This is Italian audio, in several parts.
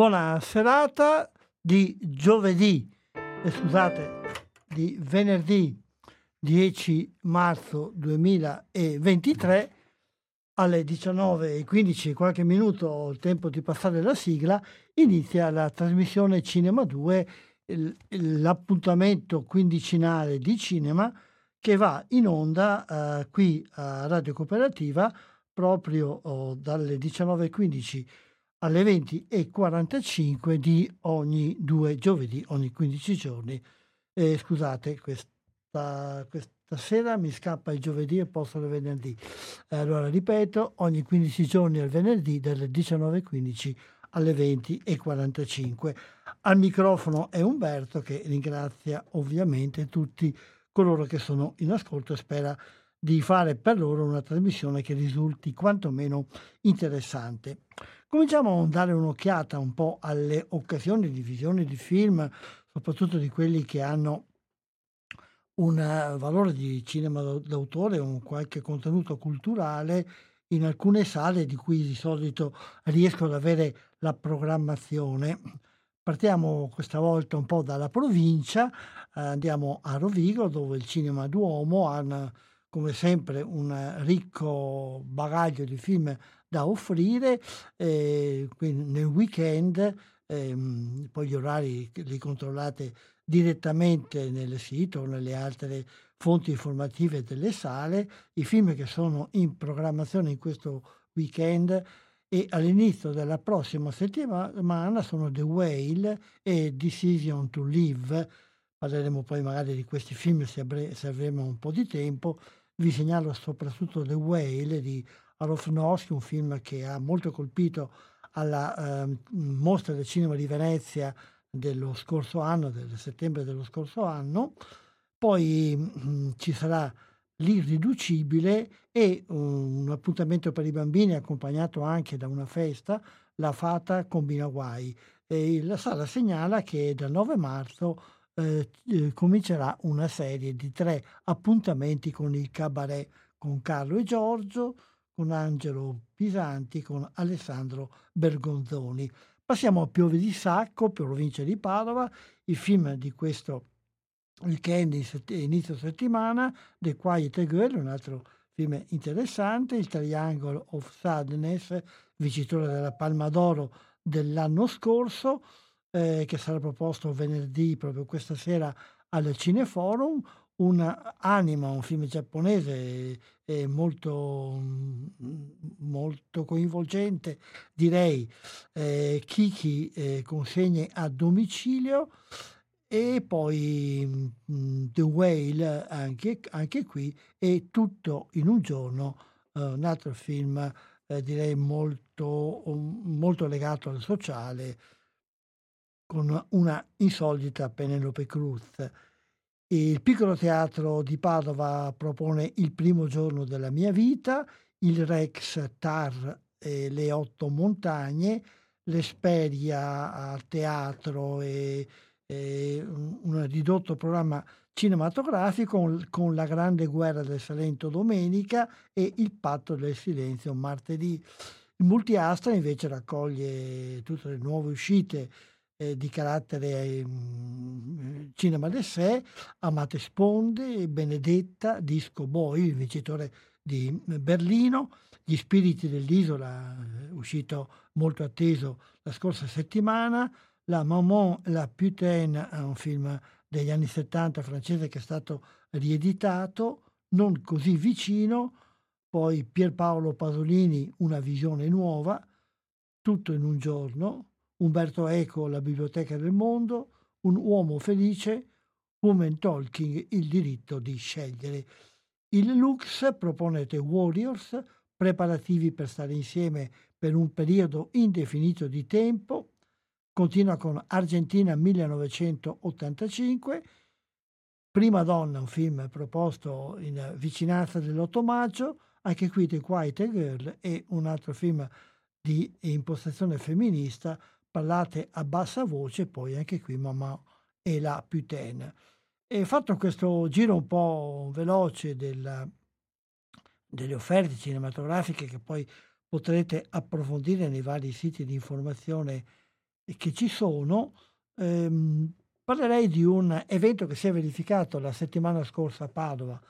Buona serata di giovedì, eh, scusate, di venerdì 10 marzo 2023 alle 19.15, qualche minuto, il tempo di passare la sigla, inizia la trasmissione Cinema 2, l'appuntamento quindicinale di cinema che va in onda eh, qui a Radio Cooperativa proprio oh, dalle 19.15 alle 20.45 di ogni due giovedì, ogni 15 giorni. Eh, scusate, questa, questa sera mi scappa il giovedì e posto il venerdì. Allora ripeto, ogni 15 giorni al venerdì dalle 19.15 alle 20.45. Al microfono è Umberto che ringrazia ovviamente tutti coloro che sono in ascolto e spera di fare per loro una trasmissione che risulti quantomeno interessante. Cominciamo a dare un'occhiata un po' alle occasioni di visione di film, soprattutto di quelli che hanno un valore di cinema d'autore, un qualche contenuto culturale in alcune sale di cui di solito riesco ad avere la programmazione. Partiamo questa volta un po' dalla provincia, eh, andiamo a Rovigo dove il cinema Duomo ha come sempre un ricco bagaglio di film da offrire, eh, nel weekend, eh, poi gli orari li controllate direttamente nel sito o nelle altre fonti informative delle sale, i film che sono in programmazione in questo weekend e all'inizio della prossima settimana sono The Whale e Decision to Live. Parleremo poi magari di questi film se avremo un po' di tempo. Vi segnalo soprattutto The Whale di Aronofsky, un film che ha molto colpito alla eh, mostra del cinema di Venezia dello scorso anno, del settembre dello scorso anno, poi mh, mm, ci sarà l'irriducibile e um, un appuntamento per i bambini accompagnato anche da una festa, la Fata Combina Guai. E la sala segnala che dal 9 marzo eh, eh, comincerà una serie di tre appuntamenti con il cabaret con Carlo e Giorgio, con Angelo Pisanti, con Alessandro Bergonzoni. Passiamo a Piove di Sacco, provincia di Padova, il film di questo weekend inizio settimana, The Quiet Girl, un altro film interessante, il Triangle of Sadness, vincitore della Palma d'Oro dell'anno scorso, eh, che sarà proposto venerdì, proprio questa sera, al Cineforum, un Anima, un film giapponese eh, molto, molto coinvolgente, direi eh, Kiki eh, consegne a domicilio e poi mh, mm, The Whale anche, anche, qui e tutto in un giorno, eh, un altro film eh, direi molto, molto legato al sociale con una insolita Penelope Cruz. Il piccolo teatro di Padova propone Il primo giorno della mia vita, il Rex Tar e le otto montagne, l'Esperia al teatro e, e un ridotto programma cinematografico con, con La grande guerra del Salento domenica e Il patto del silenzio martedì. Il multiastra invece raccoglie tutte le nuove uscite eh, di carattere eh, cinema d'essè, Amate Sponde, Benedetta, Disco Boy, il vincitore di Berlino, Gli spiriti dell'isola, eh, uscito molto atteso la scorsa settimana, La Maman, la Putain, un film degli anni 70 francese che è stato rieditato, non così vicino, poi Pierpaolo Pasolini, Una visione nuova, tutto in un giorno, Umberto Eco, La biblioteca del mondo, Un uomo felice, Woman Talking, Il diritto di scegliere. Il Lux propone The Warriors, preparativi per stare insieme per un periodo indefinito di tempo, continua con Argentina 1985, Prima donna, un film proposto in vicinanza dell'8 maggio, anche qui The Quiet Girl e un altro film di impostazione femminista, parlate a bassa voce, poi anche qui Mamma e la Putain. E fatto questo giro un po' veloce della, delle offerte cinematografiche che poi potrete approfondire nei vari siti di informazione che ci sono, ehm, parlerei di un evento che si è verificato la settimana scorsa a Padova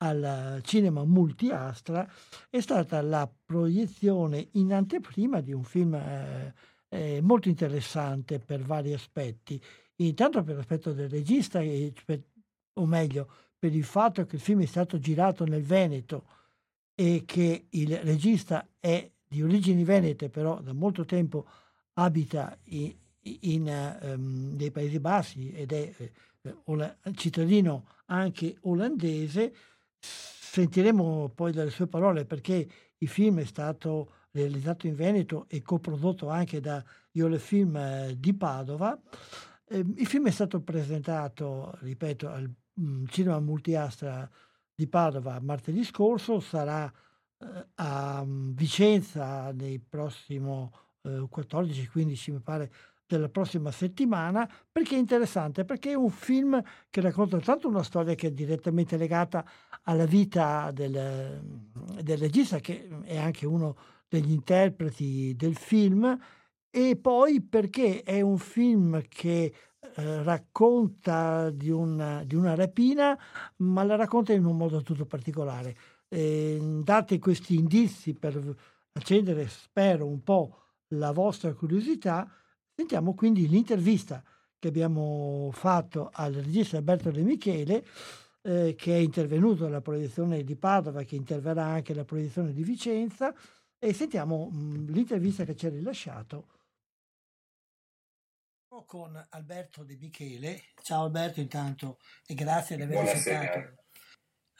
al cinema multiastra, è stata la proiezione in anteprima di un film eh, eh, molto interessante per vari aspetti. Intanto per l'aspetto del regista, e, o meglio, per il fatto che il film è stato girato nel Veneto e che il regista è di origini venete, però da molto tempo abita in, in um, nei Paesi Bassi ed è eh, cittadino anche olandese, sentiremo poi dalle sue parole perché il film è stato realizzato in Veneto e coprodotto anche da Iole Film eh, di Padova. Eh, il film è stato presentato, ripeto, al mm, Cinema Multiastra di Padova martedì scorso, sarà eh, a mm, Vicenza nei prossimo 14-15 mi pare della prossima settimana perché è interessante perché è un film che racconta tanto una storia che è direttamente legata alla vita del, del regista che è anche uno degli interpreti del film e poi perché è un film che eh, racconta di una, di una, rapina, ma la racconta in un modo tutto particolare. Eh, date questi indizi per accendere, spero, un po' la vostra curiosità, sentiamo quindi l'intervista che abbiamo fatto al regista Alberto De Michele, eh, che è intervenuto alla proiezione di Padova, che interverrà anche alla proiezione di Vicenza, e sentiamo mh, mm, l'intervista che ci ha rilasciato con Alberto De Michele. Ciao Alberto intanto e grazie di aver accettato.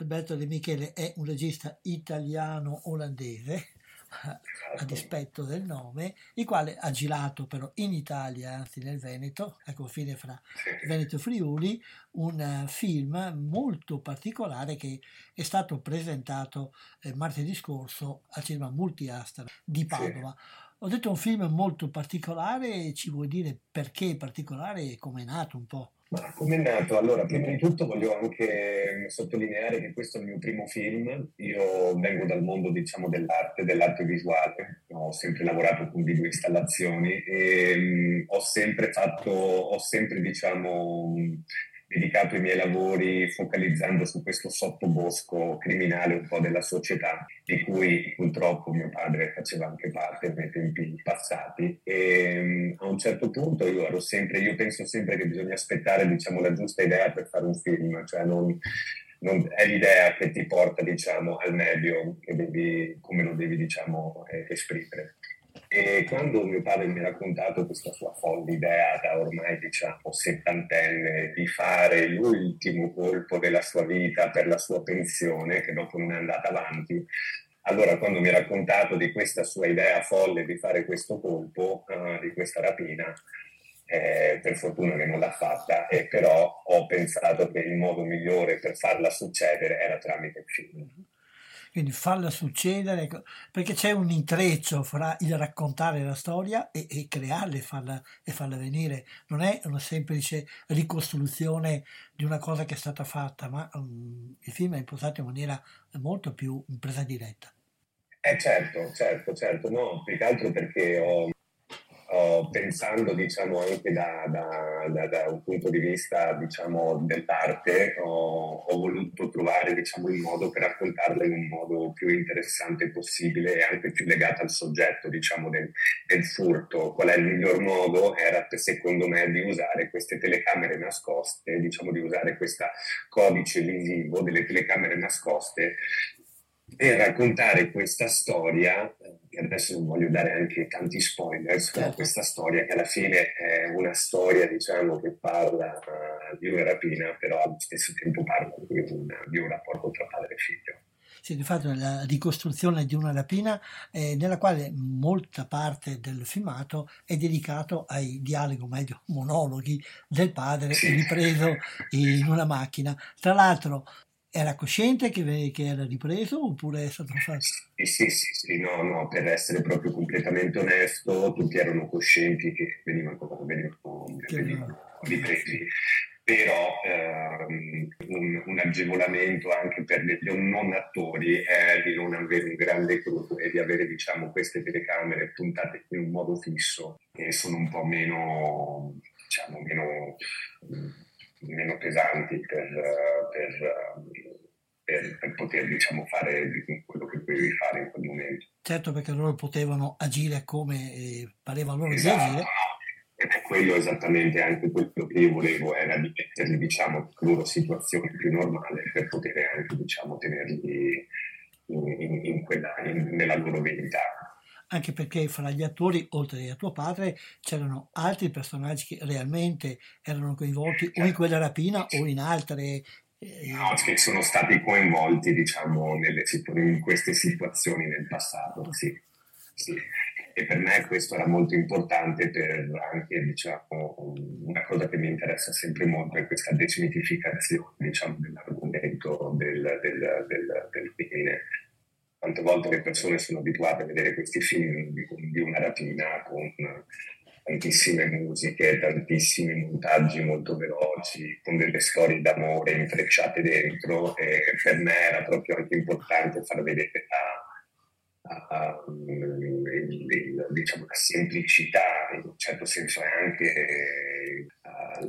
Alberto De Michele è un regista italiano-olandese a dispetto del nome, il quale ha girato però in Italia, anzi nel Veneto, a confine fra Veneto e Friuli, un eh, film molto particolare che è stato presentato eh, martedì scorso al cinema Multiastra di Padova. Sì. Ho detto un film molto particolare, ci vuoi dire perché è particolare e come è nato un po'? Ma come è nato? Allora, prima di tutto voglio anche sottolineare che questo è il mio primo film. Io vengo dal mondo, diciamo, dell'arte, dell'arte visuale. Ho sempre lavorato con video installazioni e um, ho sempre fatto, ho sempre, diciamo, dedicato i miei lavori focalizzando su questo sottobosco criminale un po' della società, di cui purtroppo mio padre faceva anche parte nei tempi passati. E um, a un certo punto io ero sempre, io penso sempre che bisogna aspettare diciamo, la giusta idea per fare un film, cioè non, non, è l'idea che ti porta diciamo, al medio, devi, come lo devi diciamo, eh, esprimere. E quando mio padre mi ha raccontato questa sua folle idea da ormai diciamo settantenne di fare l'ultimo colpo della sua vita per la sua pensione, che dopo non è andata avanti, allora quando mi ha raccontato di questa sua idea folle di fare questo colpo, uh, di questa rapina, eh, per fortuna che non l'ha fatta, e però ho pensato che il modo migliore per farla succedere era tramite il film. Quindi farla succedere, ecco, perché c'è un intreccio fra il raccontare la storia e, e crearla e farla, e farla, venire. Non è una semplice ricostruzione di una cosa che è stata fatta, ma um, il film è impostato in maniera molto più presa diretta. Eh certo, certo, certo, no, più che altro perché ho uh, pensando diciamo, anche da, da, da, da, un punto di vista diciamo, dell'arte, ho, ho voluto trovare diciamo, il modo per raccontarla in un modo più interessante possibile e anche più legato al soggetto diciamo, del, del furto. Qual è il miglior modo? Era secondo me di usare queste telecamere nascoste, diciamo di usare questo codice visivo delle telecamere nascoste per raccontare questa storia, che adesso non voglio dare anche tanti spoilers, però certo. questa storia che alla fine è una storia diciamo, che parla uh, di una rapina, però allo stesso tempo parla di un, di un rapporto tra padre e figlio. Sì, di fatto la ricostruzione di una rapina eh, nella quale molta parte del filmato è dedicato ai dialoghi, o meglio monologhi del padre ripreso in una macchina. Tra l'altro era cosciente che, che, era ripreso oppure è stato fatto? Sì, sì, sì, sì, no, no, per essere proprio completamente onesto, tutti erano coscienti che venivano, venivano, venivano ripresi, però ehm, un, un, agevolamento anche per gli non attori è di non avere un grande crew e di avere diciamo, queste telecamere puntate in un modo fisso e sono un po' meno, diciamo, meno meno pesanti per, per, per, per poter diciamo, fare quello che dovevi fare in quel momento. Certo, perché loro potevano agire come eh, pareva loro esatto, di agire. Ed è quello esattamente anche quello che io volevo, era di metterli diciamo, in loro situazioni più normali per poter anche diciamo, tenerli in, in, in quella, nella loro verità anche perché fra gli attori, oltre a tuo padre, c'erano altri personaggi che realmente erano coinvolti o in quella rapina o in altre. No, che sono stati coinvolti, diciamo, nelle, in queste situazioni nel passato, sì. sì. E per me questo era molto importante per anche, diciamo, una cosa che mi interessa sempre molto è questa desmitificazione, diciamo, dell'argomento del, del, del, del crimine Quante volte le persone sono abituate a vedere questi film di, di una rapina con tantissime musiche, tantissimi montaggi molto veloci, con delle storie d'amore intrecciate dentro e per me era proprio anche importante far vedere la, la, la, diciamo, la semplicità, in un certo senso anche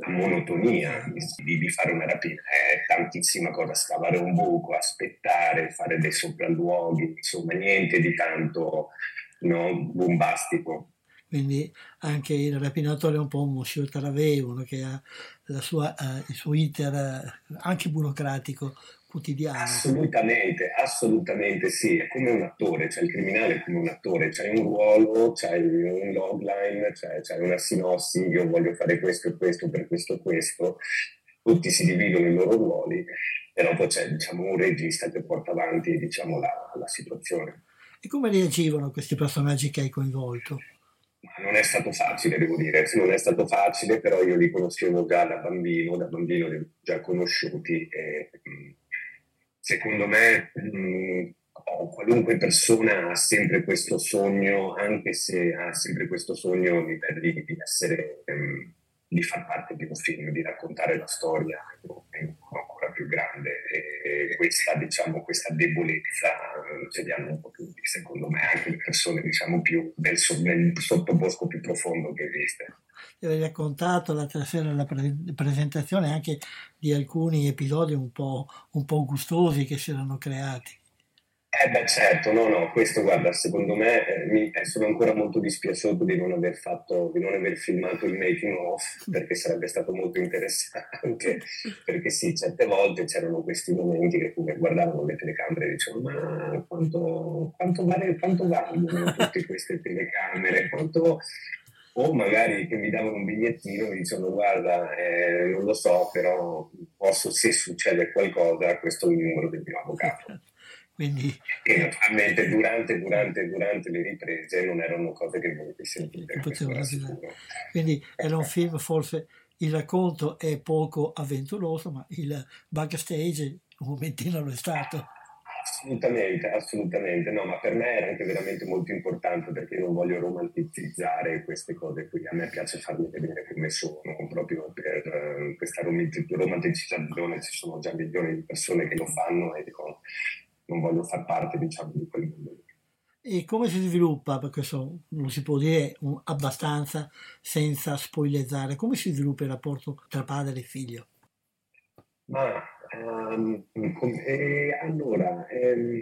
la monotonia di, di, fare una rapina, è tantissima cosa, scavare un buco, aspettare, fare dei sopralluoghi, insomma niente di tanto no, bombastico. Quindi anche il rapinatore è un po' un monsieur Taravè, uno che ha sua, uh, il suo iter uh, anche burocratico quotidiano. Assolutamente, assolutamente sì, è come un attore, cioè il criminale è come un attore, c'hai un ruolo, c'hai un logline, c'hai, c'hai una sinossi, io voglio fare questo e questo per questo e questo, tutti si dividono i loro ruoli, però poi c'è diciamo, un regista che porta avanti diciamo, la, la situazione. E come reagivano questi personaggi che hai coinvolto? Non è stato facile, devo dire, non è stato facile, però io li conoscevo già da bambino, da bambino li ho già conosciuti e secondo me mh, mm, qualunque persona ha sempre questo sogno, anche se ha sempre questo sogno di, di, di essere, um, di far parte di un film, di raccontare la storia ancora più grande. E questa, diciamo, questa debolezza ce li hanno un po' secondo me, anche le persone diciamo, più del, del sottobosco più profondo che esiste avevi raccontato l'altra sera la pre- presentazione anche di alcuni episodi un po', un po' gustosi che si erano creati. Eh beh certo, no, no, questo guarda, secondo me mi, eh, sono ancora molto dispiaciuto di non aver fatto, di non aver filmato il making of, perché sarebbe stato molto interessante, perché sì, certe volte c'erano questi momenti che come guardavano le telecamere e dicevano ma quanto, quanto, vale, quanto valgono tutte queste telecamere, quanto, o magari che mi davano un bigliettino e mi dicevano guarda eh, non lo so però posso se succede qualcosa questo è il numero del mio avvocato Quindi... e naturalmente durante, durante, durante, le riprese non erano cose che volevi sentire quindi era un film forse il racconto è poco avventuroso ma il backstage un momentino lo è stato. Assolutamente, assolutamente, no, ma per me è anche veramente molto importante perché non voglio romanticizzare queste cose qui, a me piace farle vedere come sono, proprio per uh, questa romanticizzazione. Ci sono già milioni di persone che lo fanno e dico, non voglio far parte diciamo di quel mondo. E come si sviluppa, perché so, non si può dire abbastanza senza spoilezzare, come si sviluppa il rapporto tra padre e figlio? Ma um, eh, allora, ehm,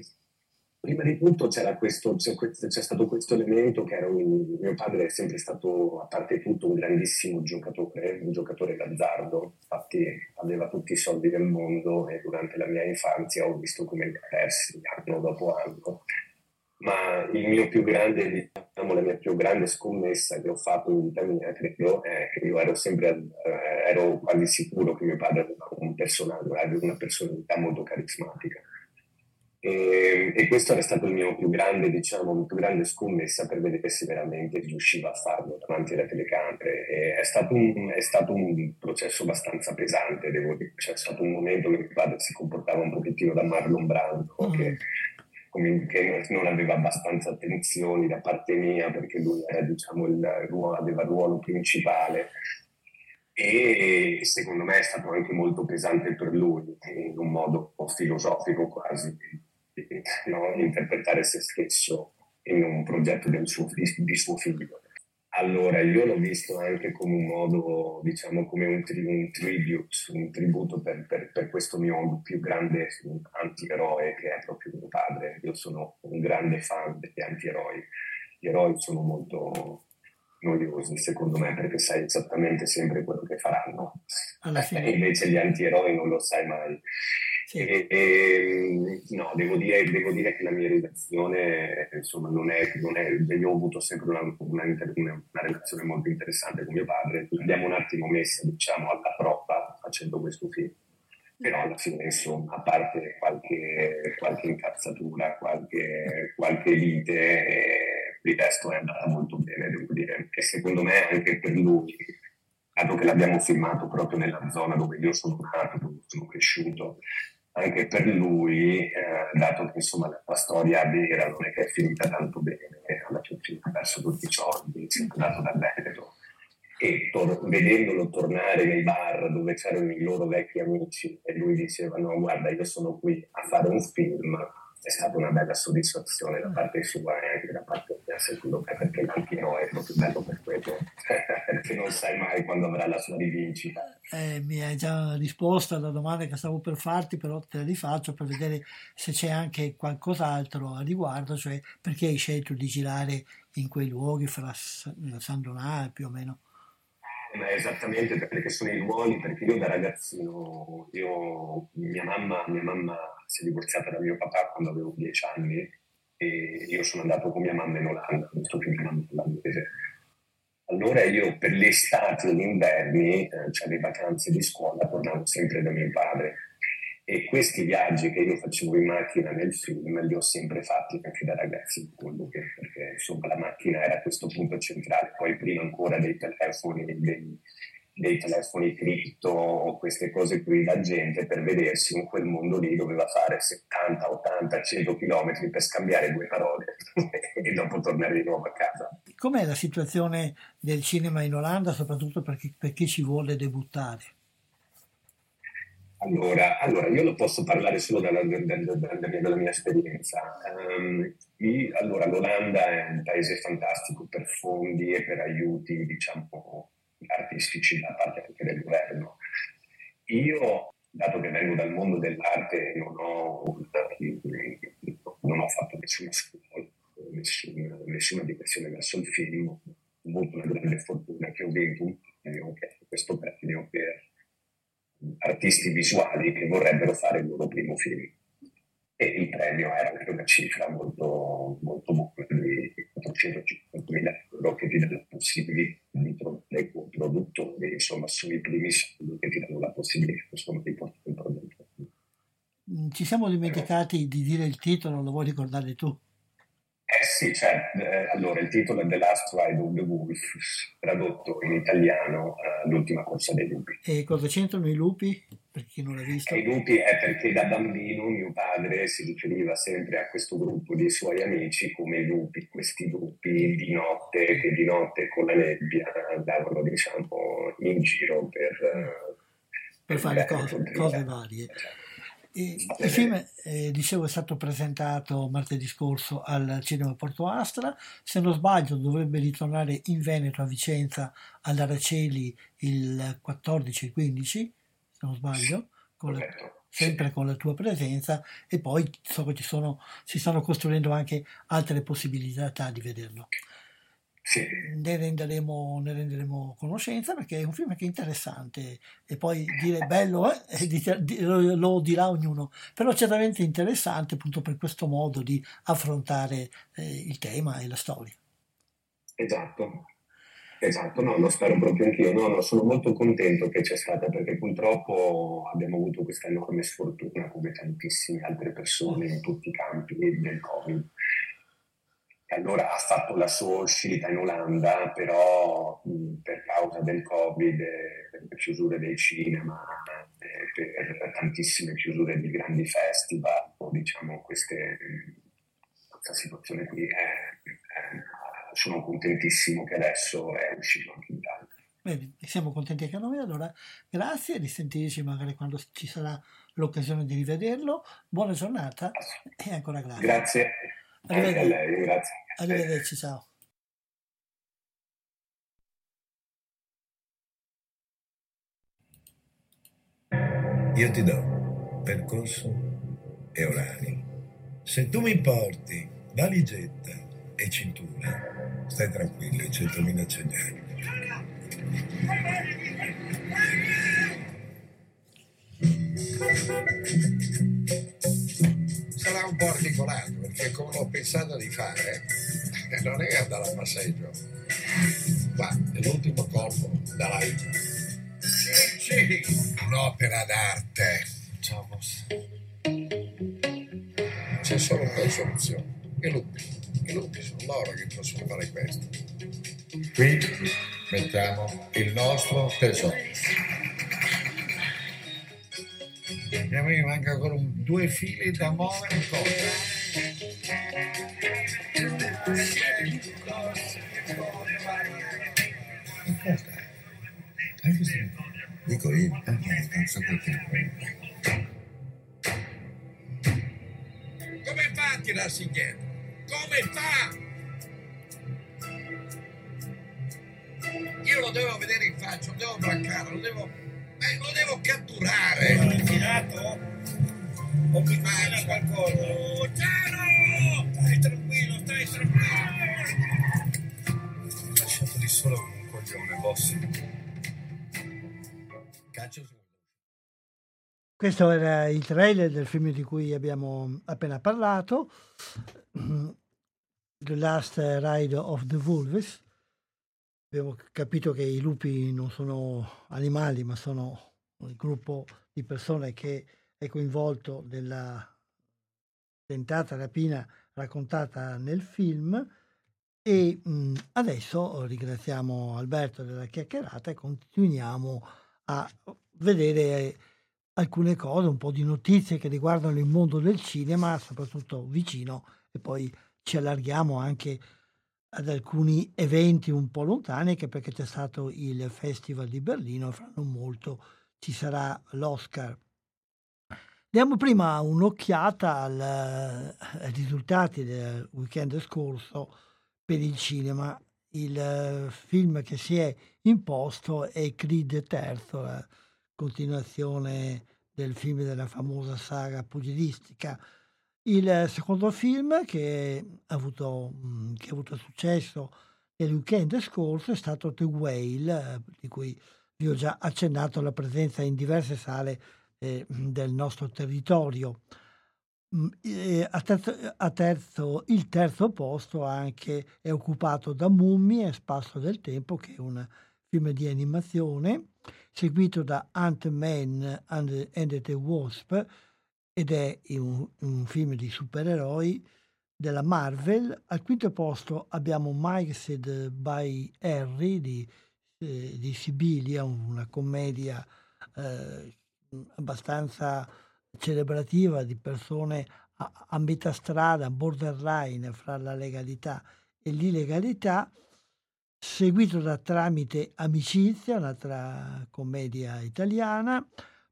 prima di tutto c'era questo, c'è, stato questo elemento che era un, mio padre è sempre stato, a parte tutto, un grandissimo giocatore, un giocatore d'azzardo, infatti aveva tutti i soldi del mondo e durante la mia infanzia ho visto come li ha persi anno dopo anno ma grande, diciamo, la mia più grande scommessa che ho fatto in vita mia, credo, è che io ero sempre, eh, ero quasi sicuro che mio padre aveva un personaggio, aveva una personalità molto carismatica. E, e, questo era stato il mio più grande, diciamo, più grande scommessa per vedere se veramente riusciva a farlo davanti alle telecamere. E è, stato un, è stato un processo abbastanza pesante, devo dire. C'è stato un momento che mio padre si comportava un pochettino da Marlon Brando, mm. che che non aveva abbastanza attenzioni da parte mia perché lui era, diciamo, il ruolo, aveva il ruolo principale e secondo me è stato anche molto pesante per lui in un modo filosofico quasi no? interpretare se stesso in un progetto del suo, di suo figlio allora, io l'ho visto anche come un modo, diciamo, come un, tri- un tribute, un tributo per, per, per, questo mio più grande antieroe che è proprio mio padre. Io sono un grande fan degli antieroi. Gli eroi sono molto noiosi, secondo me, perché sai esattamente sempre quello che faranno. E invece gli antieroi non lo sai mai. Sì. E, e, no, devo dire, devo dire, che la mia relazione, insomma, non è, non è io ho avuto sempre una, una, una, relazione molto interessante con mio padre, l'abbiamo un attimo messa, diciamo, alla prova facendo questo film. Però alla fine, insomma, a parte qualche, qualche incazzatura, qualche, qualche lite, eh, il resto è andata molto bene, devo dire. E secondo me anche per lui, dato che l'abbiamo filmato proprio nella zona dove io sono nato, dove sono cresciuto, anche per lui, eh, dato che insomma la, storia vera non è che è finita tanto bene, alla fine ha perso tutti i soldi, si è andato dall'estero e tor- vedendolo tornare nei bar dove c'erano i loro vecchi amici e lui diceva no guarda io sono qui a fare un film è stata una bella soddisfazione da parte sua e anche da parte mia, secondo me, perché noi è proprio bello per quello, perché non sai mai quando avrà la sua rivincita. Eh, mi hai già risposto alla domanda che stavo per farti, però te la rifaccio per vedere se c'è anche qualcos'altro a riguardo, cioè perché hai scelto di girare in quei luoghi fra San Donato più o meno. Ma esattamente perché sono i ruoli, perché io da ragazzino, io, mia, mamma, mia mamma si è divorziata da mio papà quando avevo dieci anni e io sono andato con mia mamma in Olanda, visto che mia mamma è olandese. Allora io per le estati e gli inverni, eh, cioè le vacanze di scuola, tornavo sempre da mio padre e questi viaggi che io facevo in macchina nel film li ho sempre fatti anche da ragazzi perché insomma la macchina era questo punto centrale, poi prima ancora dei telefoni, dei, dei telefoni cripto o queste cose qui, la gente per vedersi in quel mondo lì doveva fare 70, 80, 100 km per scambiare due parole e dopo tornare di nuovo a casa. Com'è la situazione del cinema in Olanda, soprattutto per chi, per chi ci vuole debuttare? Allora, allora, io lo posso parlare solo dalla, dalla, dalla, mia, dalla mia, esperienza. Um, io, allora, l'Olanda è un paese fantastico per fondi e per aiuti, diciamo, artistici da parte anche del governo. Io, dato che vengo dal mondo dell'arte, non ho, non ho fatto nessuna scuola, nessuna, nessuna direzione verso il film. Ho avuto una grande fortuna che ho vinto un premio, questo premio per artisti visuali che vorrebbero fare il loro primo film. E il premio era anche una cifra molto, molto buona di 450.000 euro che ti dà la possibilità di trovare produttori, insomma, sui primi soldi che ti danno la possibilità insomma, di portare un prodotto. Mm, ci siamo dimenticati di dire il titolo, lo vuoi ricordare tu? Eh sì, cioè, eh, allora il titolo è The Last Ride of the Wolf, tradotto in italiano uh, L'ultima corsa dei lupi. E cosa c'entrano i lupi? Per chi non l'ha visto. I lupi è perché da bambino mio padre si riferiva sempre a questo gruppo di suoi amici come i lupi, questi lupi di notte, che di notte con la nebbia andavano diciamo in giro per... Uh, per fare cose, cose varie. Esatto. Il film, eh, dicevo, è stato presentato martedì scorso al Cinema Porto Astra. Se non sbaglio, dovrebbe ritornare in Veneto a Vicenza all'Araceli il 14 e 15, se non sbaglio, con la, sempre con la tua presenza. E poi so che ci sono, si stanno costruendo anche altre possibilità di vederlo. Ne, renderemo, ne, renderemo, conoscenza perché è un film che è interessante. E poi dire bello eh, lo dirà ognuno, però certamente interessante appunto per questo modo di affrontare eh, il tema e la storia. Esatto, Esatto, no, lo spero proprio anch'io. No, no, sono molto contento che c'è stata perché purtroppo abbiamo avuto questa enorme sfortuna come tantissime altre persone in tutti i campi del Covid allora ha fatto la sua uscita in Olanda, però mh, per causa del Covid, per le chiusure dei cinema, per tantissime chiusure di grandi festival, diciamo queste, questa situazione qui, è, è, sono contentissimo che adesso è uscito anche in Italia. Bene, siamo contenti anche noi, allora grazie, di sentirci magari quando ci sarà l'occasione di rivederlo. Buona giornata e ancora grazie. Grazie. Arrivederci. Anche a lei, grazie. Arrivederci, ciao. Io ti do percorso e orari. Se tu mi porti valigetta e cintura, stai tranquillo, i 100.000 ce hai. sarà un po' articolato perché come l'ho pensato di fare. Non è andare a passeggio ma l'ultimo colpo da live sì, sì, un'opera d'arte. Ciao boss. C'è solo una soluzione. I lupi i lupi sono loro che possono fare questo. Qui mettiamo il nostro tesoro. E a me manca ancora un, due fili da muovere ancora. Dico io, eh, non so perché. Come fa a tirarsi indietro? Come fa? Io lo devo vedere in faccia, lo devo braccare, lo devo eh, lo devo catturare. Ho ritirato? O mi fai qualcosa? Oh, tranquillo, stai tranquillo. Lasciateli solo con un coglione, boss. Caccio su. Questo era il trailer del film di cui abbiamo appena parlato, The Last Ride of the Wolves. Abbiamo capito che i lupi non sono animali, ma sono un gruppo di persone che è coinvolto nella tentata rapina raccontata nel film. E mh, adesso ringraziamo Alberto della chiacchierata e continuiamo a vedere alcune cose, un po' di notizie che riguardano il mondo del cinema, soprattutto vicino, e poi ci allarghiamo anche ad alcuni eventi un po' lontani, anche perché c'è stato il Festival di Berlino, fra non molto ci sarà l'Oscar. Diamo prima un'occhiata al, ai risultati del weekend scorso per il cinema. Il film che si è imposto è Creed III, la continuazione del film della famosa saga pugilistica il secondo film che ha avuto, mhmm, che ha avuto successo nel weekend scorso è stato The Whale, di cui vi ho già accennato la presenza in diverse sale eh, del nostro territorio. Mhmm, a terzo, a terzo, il terzo posto anche è occupato da Mummie, Spasso del Tempo, che è un film di animazione, seguito da Ant-Man and, and the Wasp, ed è un, un film di supereroi della Marvel. Al quinto posto abbiamo Mixed by Harry di, eh, di Sibilia, una commedia eh, abbastanza celebrativa di persone a, a metà strada, borderline fra la legalità e l'illegalità, seguito da Tramite Amicizia, un'altra commedia italiana,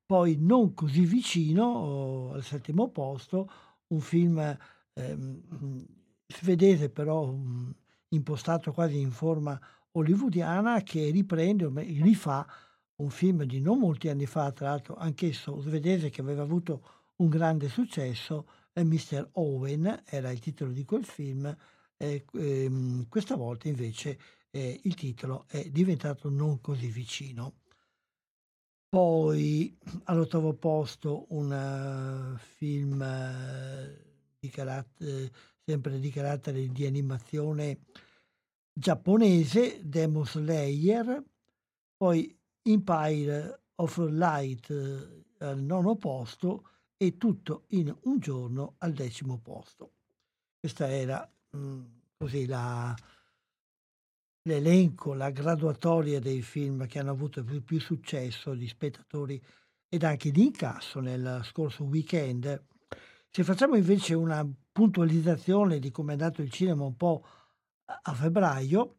poi Non così vicino, oh, al settimo posto, un film eh, svedese però mh, impostato quasi in forma hollywoodiana che riprende, rifà un film di non molti anni fa, tra l'altro anch'esso svedese che aveva avuto un grande successo, eh, Mr. Owen era il titolo di quel film, eh, ehm, questa volta invece eh, il titolo è diventato non così vicino. Poi all'ottavo posto un uh, film uh, di carattere, sempre di carattere di animazione giapponese, Demon Slayer, poi Empire of Light uh, al nono posto e tutto in un giorno al decimo posto. Questa era mm, così la, l'elenco, la graduatoria dei film che hanno avuto più, più successo di spettatori ed anche di incasso nel scorso weekend. Se facciamo invece una puntualizzazione di come è andato il cinema un po' a febbraio,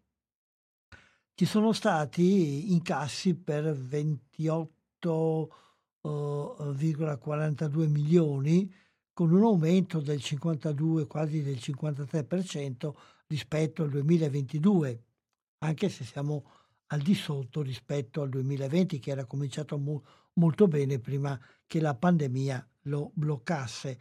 ci sono stati incassi per 28,42 milioni con un aumento del 52, quasi del 53% rispetto al 2022 anche se siamo al di sotto rispetto al 2020 che era cominciato mo- molto bene prima che la pandemia lo bloccasse.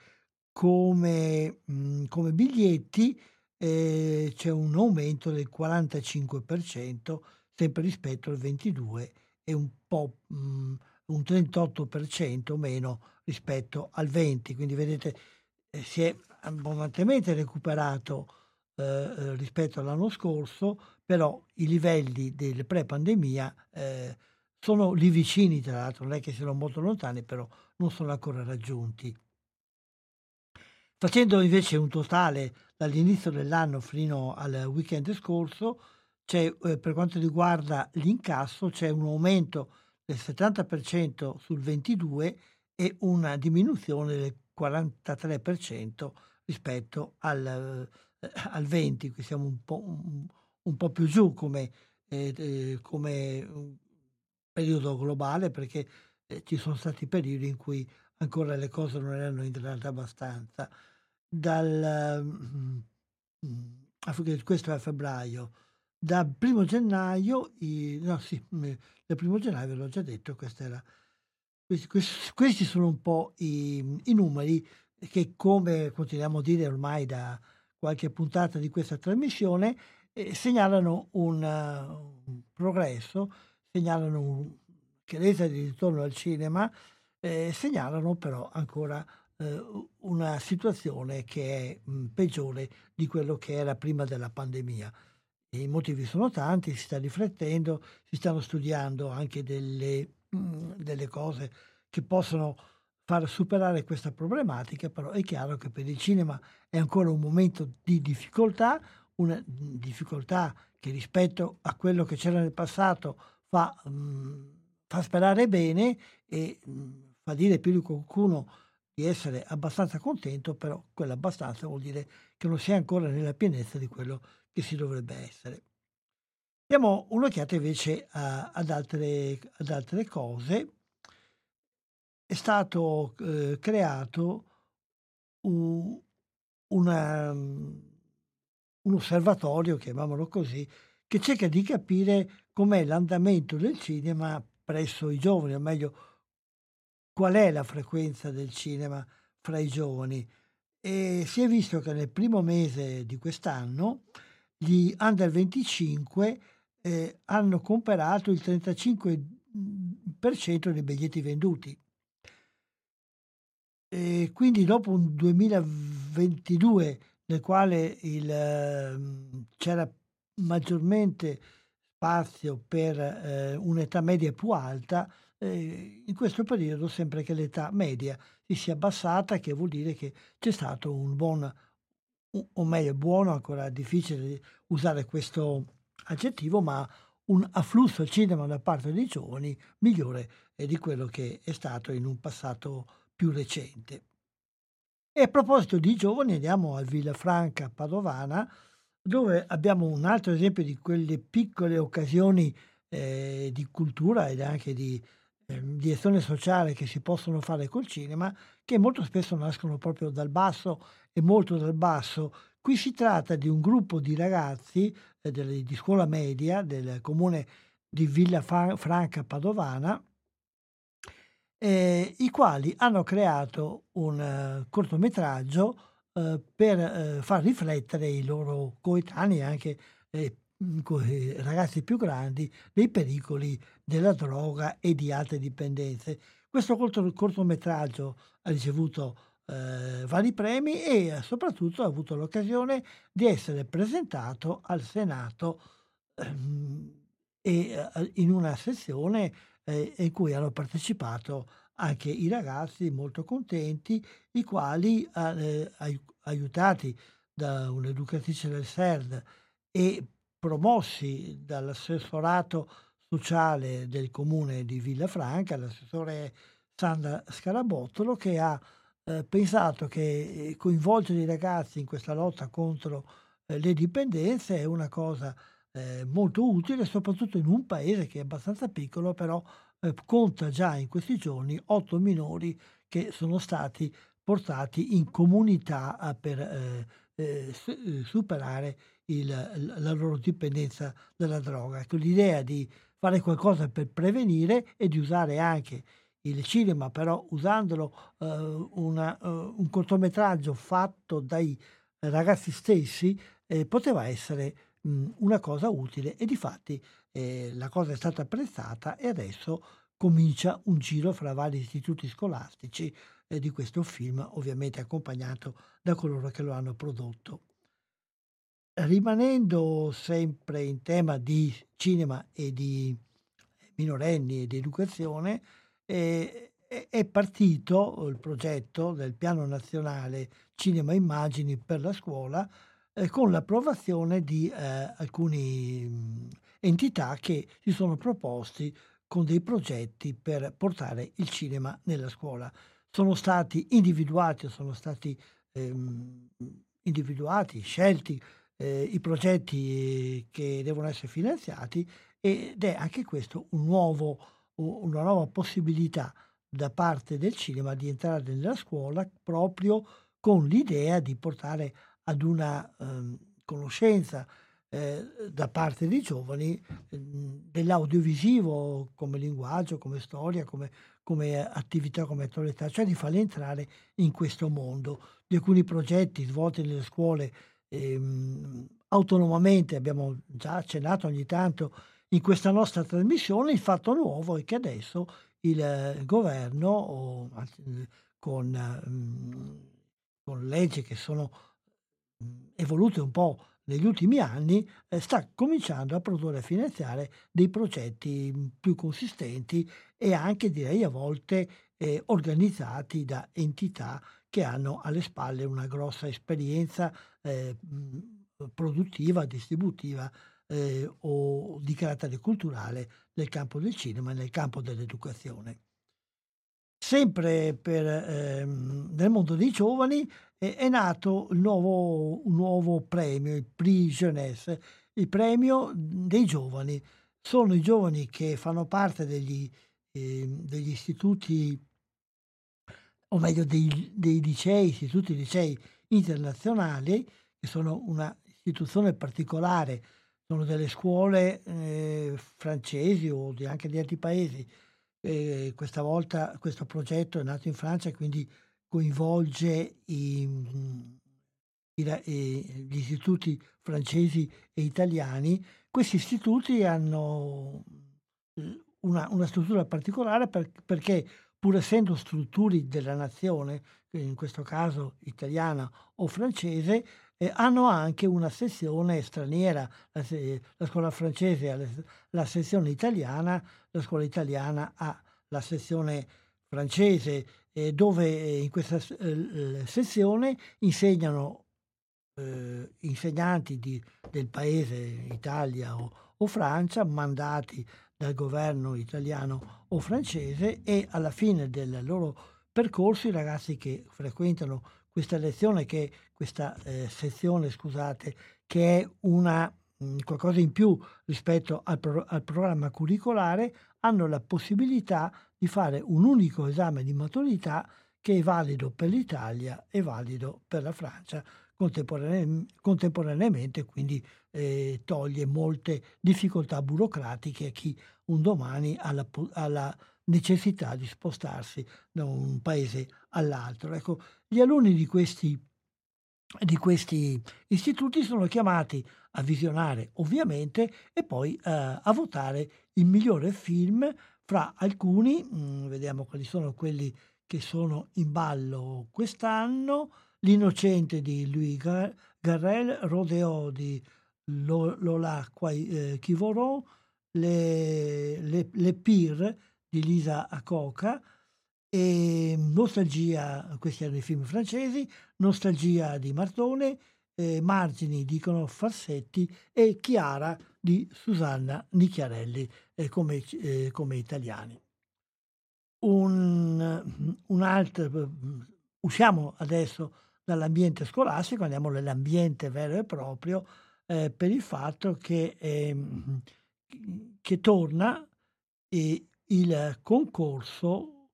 Come, mh, mm, come biglietti eh, c'è un aumento del 45% sempre rispetto al 22 e un po' mh, mm, un 38% meno rispetto al 20, quindi vedete eh, si è abbondantemente recuperato eh, rispetto all'anno scorso, però i livelli del pre-pandemia eh, sono lì vicini, tra l'altro, non è che siano molto lontani, però non sono ancora raggiunti. Facendo invece un totale dall'inizio dell'anno fino al weekend scorso, eh, per quanto riguarda l'incasso, c'è un aumento del 70% sul 22 e una diminuzione del 43% rispetto al, eh, al 20, qui siamo un po', un, un po' più giù come, eh, eh, come periodo globale perché eh, ci sono stati periodi in cui ancora le cose non erano integrate abbastanza. Dal, mm, mm, questo è a febbraio. Dal primo gennaio, i, no sì, dal primo gennaio ve l'ho già detto, era, questi, questi, questi, sono un po' i, i numeri che come continuiamo a dire ormai da qualche puntata di questa trasmissione, eh, segnalano un, uh, un, progresso, segnalano un, che resa di ritorno al cinema, eh, segnalano però ancora una situazione che è mh, peggiore di quello che era prima della pandemia. I motivi sono tanti, si sta riflettendo, si stanno studiando anche delle, mh, delle cose che possono far superare questa problematica, però è chiaro che per il cinema è ancora un momento di difficoltà, una difficoltà che rispetto a quello che c'era nel passato fa, mh, mhmm, fa sperare bene e mh, fa dire più di qualcuno di essere abbastanza contento, però quell'abbastanza vuol dire che non si è ancora nella pienezza di quello che si dovrebbe essere. Diamo un'occhiata invece a, ad, altre, ad, altre, cose. È stato eh, creato un, una, un osservatorio, chiamiamolo così, che cerca di capire com'è l'andamento del cinema presso i giovani, o meglio, qual è la frequenza del cinema fra i giovani. E si è visto che nel primo mese di quest'anno gli under 25 eh, hanno comperato il 35% dei biglietti venduti. E quindi dopo un 2022 nel quale il, ehm, c'era maggiormente spazio per eh, un'età media più alta, eh, in questo periodo sembra che l'età media si sia abbassata, che vuol dire che c'è stato un buon, o meglio buono, ancora difficile usare questo aggettivo, ma un afflusso al cinema da parte dei giovani migliore di quello che è stato in un passato più recente. E a proposito di giovani andiamo al Villafranca Padovana, dove abbiamo un altro esempio di quelle piccole occasioni eh, di cultura ed anche di, di azione sociale che si possono fare col cinema, che molto spesso nascono proprio dal basso e molto dal basso. Qui si tratta di un gruppo di ragazzi eh, di scuola media del comune di Villa Franca Padovana, eh, i quali hanno creato un uh, cortometraggio uh, per uh, far riflettere i loro coetanei, anche eh, ragazzi più grandi, dei pericoli della droga e di altre dipendenze. Questo corto, cortometraggio ha ricevuto eh, vari premi e soprattutto ha avuto l'occasione di essere presentato al Senato ehm, e eh, in una sessione eh, in cui hanno partecipato anche i ragazzi molto contenti, i quali, eh, aiutati da un'educatrice del CERD e promossi dall'assessorato sociale del comune di Villafranca, l'assessore Sandra Scarabottolo, che ha eh, pensato che eh, coinvolgere i ragazzi in questa lotta contro eh, le dipendenze è una cosa eh, molto utile, soprattutto in un paese che è abbastanza piccolo, però eh, conta già in questi giorni otto minori che sono stati portati in comunità eh, per superare il, la loro dipendenza dalla droga. Ecco, l'idea di fare qualcosa per prevenire e di usare anche il cinema, però usandolo uh, una, uh, un cortometraggio fatto dai ragazzi stessi, eh, poteva essere mh, una cosa utile e di fatti eh, la cosa è stata apprezzata e adesso comincia un giro fra vari istituti scolastici eh, di questo film, ovviamente accompagnato da coloro che lo hanno prodotto. Rimanendo sempre in tema di cinema e di minorenni e di educazione, eh, è partito il progetto del Piano Nazionale Cinema Immagini per la scuola eh, con l'approvazione di eh, alcune entità che si sono proposti con dei progetti per portare il cinema nella scuola. Sono stati individuati, sono stati ehm, individuati, scelti eh, i progetti che devono essere finanziati ed è anche questo un nuovo, una nuova possibilità da parte del cinema di entrare nella scuola proprio con l'idea di portare ad una ehm, conoscenza eh, da parte dei giovani eh, dell'audiovisivo come linguaggio, come storia, come, come attività, come attualità, cioè di farli entrare in questo mondo. Di alcuni progetti svolti nelle scuole ehm, autonomamente, abbiamo già accennato ogni tanto in questa nostra trasmissione, il fatto nuovo è che adesso il eh, governo, o, con, mm, con leggi che sono mm, evolute un po' negli ultimi anni eh, sta cominciando a produrre e finanziare dei progetti mm, più consistenti e anche direi a volte eh, organizzati da entità che hanno alle spalle una grossa esperienza eh, produttiva, distributiva eh, o di carattere culturale nel campo del cinema e nel campo dell'educazione. Sempre per, ehm, nel mondo dei giovani eh, è nato il nuovo, un nuovo premio, il Prix Jeunesse, il premio dei giovani. Sono i giovani che fanno parte degli, eh, degli istituti, o meglio dei, dei licei, istituti licei internazionali, che sono una istituzione particolare, sono delle scuole eh, francesi o di, anche di altri paesi eh, questa volta questo progetto è nato in Francia e quindi coinvolge i, i, gli istituti francesi e italiani. Questi istituti hanno una, una struttura particolare per, perché pur essendo strutture della nazione, in questo caso italiana o francese, eh, hanno anche una sezione straniera, la, la scuola francese ha la sezione italiana, la scuola italiana ha la sezione francese, eh, dove in questa eh, sezione insegnano eh, insegnanti di, del paese Italia o, o Francia, mandati dal governo italiano o francese e alla fine del loro percorso i ragazzi che frequentano questa lezione, che questa eh, sezione, scusate, che è una mh, qualcosa in più rispetto al, pro, al programma curricolare, hanno la possibilità di fare un unico esame di maturità che è valido per l'Italia e valido per la Francia contemporaneamente, quindi eh, toglie molte difficoltà burocratiche a chi un domani ha la, ha la, necessità di spostarsi da un paese all'altro. Ecco, gli alunni di questi, di questi istituti sono chiamati a visionare ovviamente e poi eh, a votare il migliore film fra alcuni, mh, mm, vediamo quali sono quelli che sono in ballo quest'anno, L'innocente di Louis Garrel, Rodeo di Lola eh, Chivoron, le, le, le Pire di Lisa Acoca e Nostalgia, questi erano i film francesi, Nostalgia di Martone, eh, Margini dicono Farsetti e Chiara di Susanna Nicchiarelli eh, come, eh, come, italiani. Un, un altro, usciamo adesso dall'ambiente scolastico, andiamo nell'ambiente vero e proprio eh, per il fatto che, eh, che torna eh, il concorso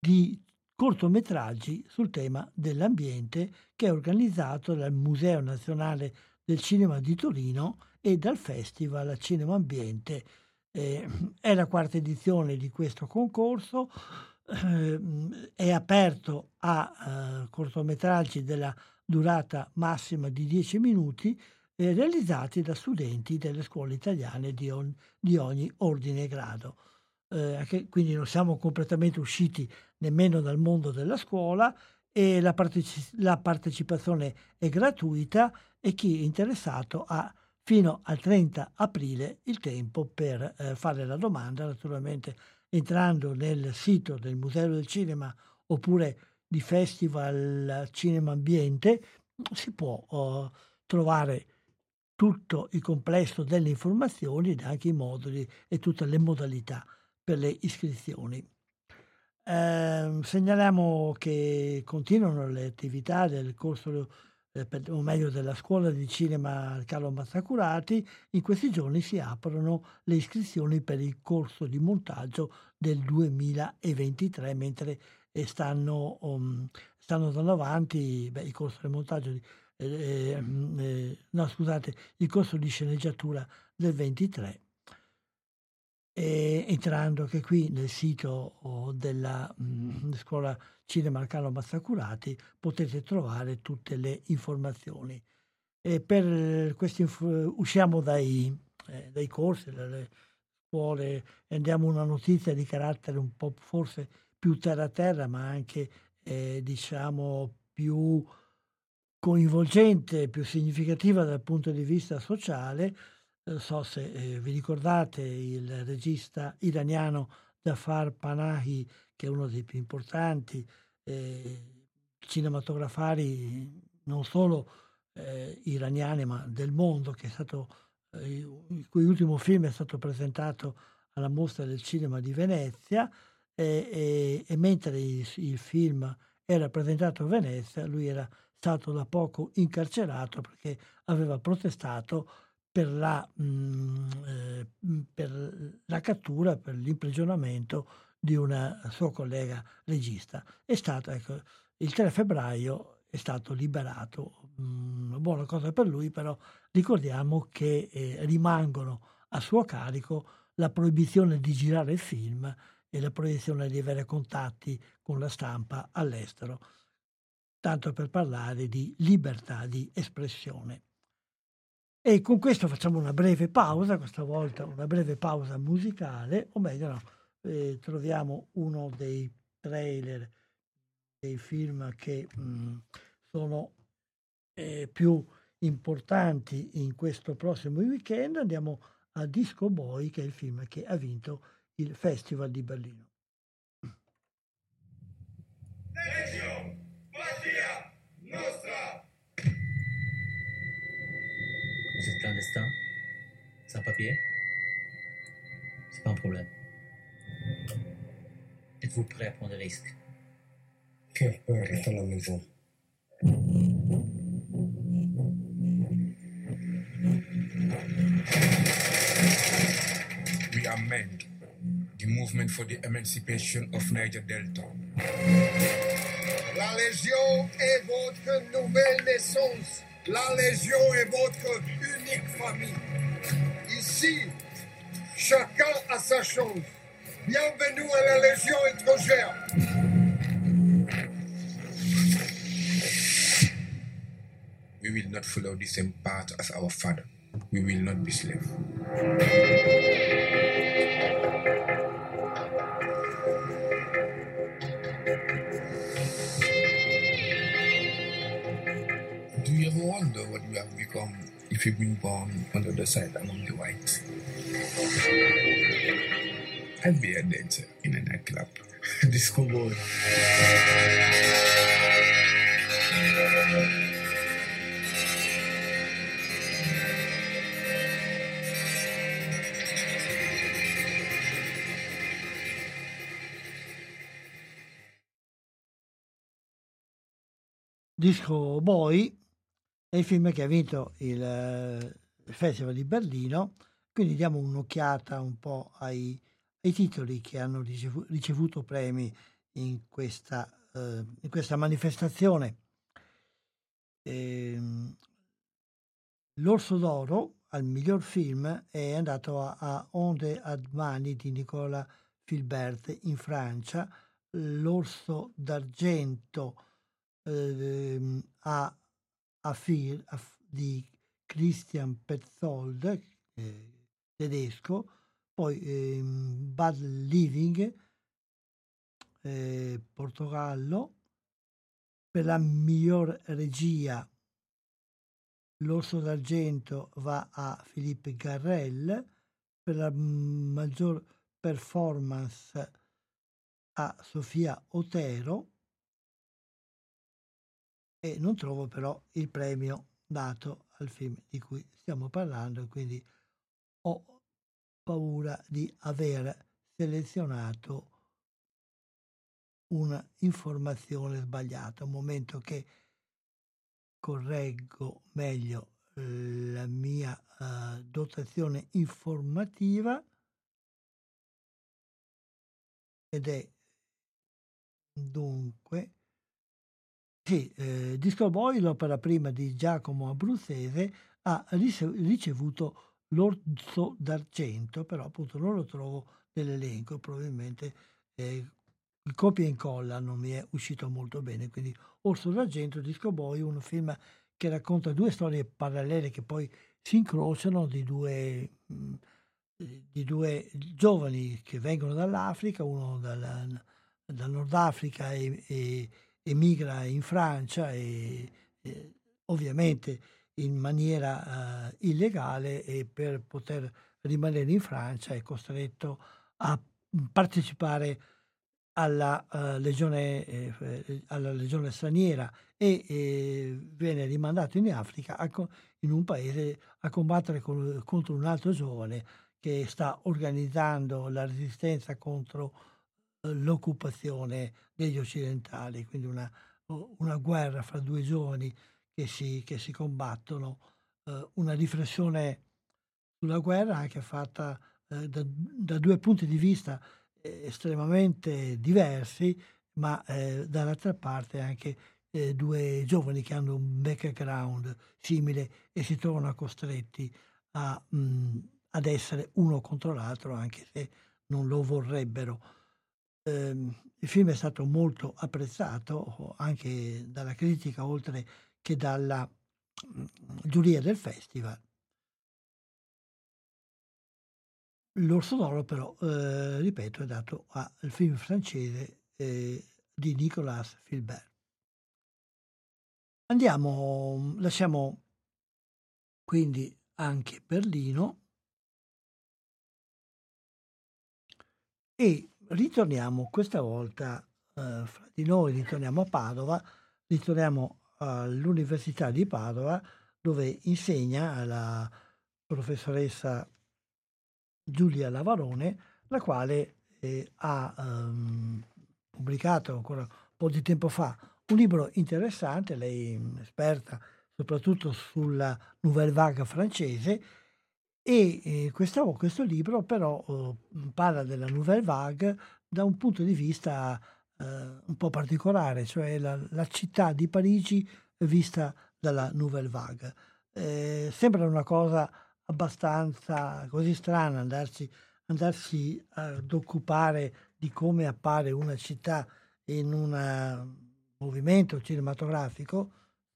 di cortometraggi sul tema dell'ambiente che è organizzato dal Museo Nazionale del Cinema di Torino e dal Festival Cinema Ambiente. Eh, è la quarta edizione di questo concorso, eh, è aperto a eh, cortometraggi della durata massima di 10 minuti eh, realizzati da studenti delle scuole italiane di, on, di ogni ordine e grado. Eh, quindi non siamo completamente usciti nemmeno dal mondo della scuola e la, parteci- la partecipazione è gratuita e chi è interessato ha fino al 30 aprile il tempo per eh, fare la domanda, naturalmente entrando nel sito del Museo del Cinema oppure di Festival Cinema Ambiente, si può uh, trovare tutto il complesso delle informazioni ed anche i moduli e tutte le modalità per le iscrizioni. Eh, segnaliamo che continuano le attività del corso eh, o meglio della scuola di cinema Carlo Mazzacurati, in questi giorni si aprono le iscrizioni per il corso di montaggio del 2023, mentre eh, stanno, um, stanno andando avanti beh, il corso di montaggio di, eh, ehm, eh, no scusate, il corso di sceneggiatura del 23 e entrando anche qui nel sito della mh, mm, scuola Cinema Carlo Mazzacurati potete trovare tutte le informazioni. E per questi usciamo dai, eh, dai corsi, dalle scuole e andiamo a una notizia di carattere un po' forse più terra terra, ma anche eh, diciamo più coinvolgente, più significativa dal punto di vista sociale non so se eh, vi ricordate il regista iraniano Jafar Panahi, che è uno dei più importanti eh, cinematografari non solo eh, iraniani ma del mondo, stato, eh, il cui ultimo film è stato presentato alla mostra del cinema di Venezia e mentre il, il film era presentato a Venezia, lui era stato da poco incarcerato perché aveva protestato per la, mh, mm, eh, per la cattura, per l'imprigionamento di una sua collega regista. È stato, ecco, il 3 febbraio è stato liberato, mh, mm, buona cosa per lui, però ricordiamo che eh, rimangono a suo carico la proibizione di girare film e la proibizione di avere contatti con la stampa all'estero, tanto per parlare di libertà di espressione. E con questo facciamo una breve pausa, questa volta una breve pausa musicale, o meglio no, eh, troviamo uno dei trailer dei film che mh, mm, sono eh, più importanti in questo prossimo weekend. Andiamo a Disco Boy, che è il film che ha vinto il Festival di Berlino. Legio, clandestin, sans papier, c'est pas un problème. Êtes-vous prêt à prendre des risques? Quelle peur, reste à la maison. We are men, the movement for the emancipation of Niger Delta. La Légion est votre nouvelle naissance. La Légion est votre unique famille. Ici, chacun a sa chance. Bienvenue à la Légion étrangère. We will not follow the same path as our father. We will not be slaves. Become if you've been born on the other side among the whites? I'd be a dancer in a nightclub. Disco boy. Disco Boy è il film che ha vinto il, eh, il Festival di Berlino, quindi diamo un'occhiata un po' ai, ai titoli che hanno ricevu- ricevuto premi in questa, eh, in questa manifestazione. Ehm, L'Orso d'Oro al miglior film è andato a, a Onde ad Mani di Nicola Filbert in Francia, L'Orso d'Argento ehm, a, a, Fir, a F- di Christian Petzold, eh, tedesco, poi ehm, Bad Living, eh, Portogallo, per la miglior regia l'Orso d'Argento va a Philippe Garrel, per la maggior performance a Sofia Otero e non trovo però il premio dato al film di cui stiamo parlando, quindi ho paura di aver selezionato una informazione sbagliata, un momento che correggo meglio la mia uh, dotazione informativa ed è dunque sì, eh, Disco Boy, l'opera prima di Giacomo Abruzzese, ha rice- ricevuto l'Orso d'Argento, però appunto non lo trovo nell'elenco, probabilmente eh, il copia e incolla non mi è uscito molto bene, quindi Orso d'Argento, Disco Boy, un film che racconta due storie parallele che poi si incrociano di due, mh, di due giovani che vengono dall'Africa, uno dal, dal Nord Africa e, e emigra in Francia e, e ovviamente in maniera uh, illegale e per poter rimanere in Francia è costretto a partecipare alla, uh, legione, eh, alla legione straniera e eh, viene rimandato in Africa a, in un paese a combattere con, contro un altro giovane che sta organizzando la resistenza contro l'occupazione degli occidentali, quindi una, una guerra fra due giovani che si, che si combattono, eh, una riflessione sulla guerra anche fatta eh, da, da, due punti di vista eh, estremamente diversi, ma eh, dall'altra parte anche eh, due giovani che hanno un background simile e si trovano costretti a, mh, ad essere uno contro l'altro, anche se non lo vorrebbero. Ehm, il film è stato molto apprezzato anche dalla critica, oltre che dalla mh, giuria del festival. L'Orso d'Oro però, eh, ripeto, è dato al film francese eh, di Nicolas Filbert. Andiamo, lasciamo quindi anche Berlino e ritorniamo questa volta eh, fra di noi, ritorniamo a Padova, ritorniamo all'Università di Padova dove insegna alla professoressa Giulia Lavarone, la quale eh, ha ehm, pubblicato ancora un po' di tempo fa un libro interessante, lei è esperta soprattutto sulla Nouvelle Vague francese, e eh, questo libro però eh, parla della Nouvelle Vague da un punto di vista eh, un po' particolare, cioè la, la, città di Parigi vista dalla Nouvelle Vague. Eh, sembra una cosa abbastanza così strana andarsi, andarsi ad occupare di come appare una città in un movimento cinematografico,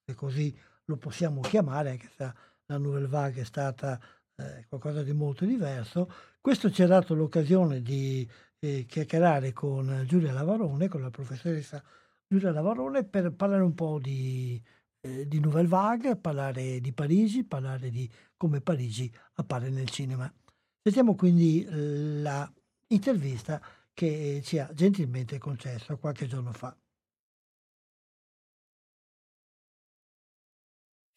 se così lo possiamo chiamare, anche se la Nouvelle Vague è stata eh, qualcosa di molto diverso. Questo ci ha dato l'occasione di eh, chiacchierare con Giulia Lavarone, con la professoressa Giulia Lavarone, per parlare un po' di, eh, di Nouvelle Vague, parlare di Parigi, parlare di come Parigi appare nel cinema. Sentiamo quindi la intervista che ci ha gentilmente concesso qualche giorno fa.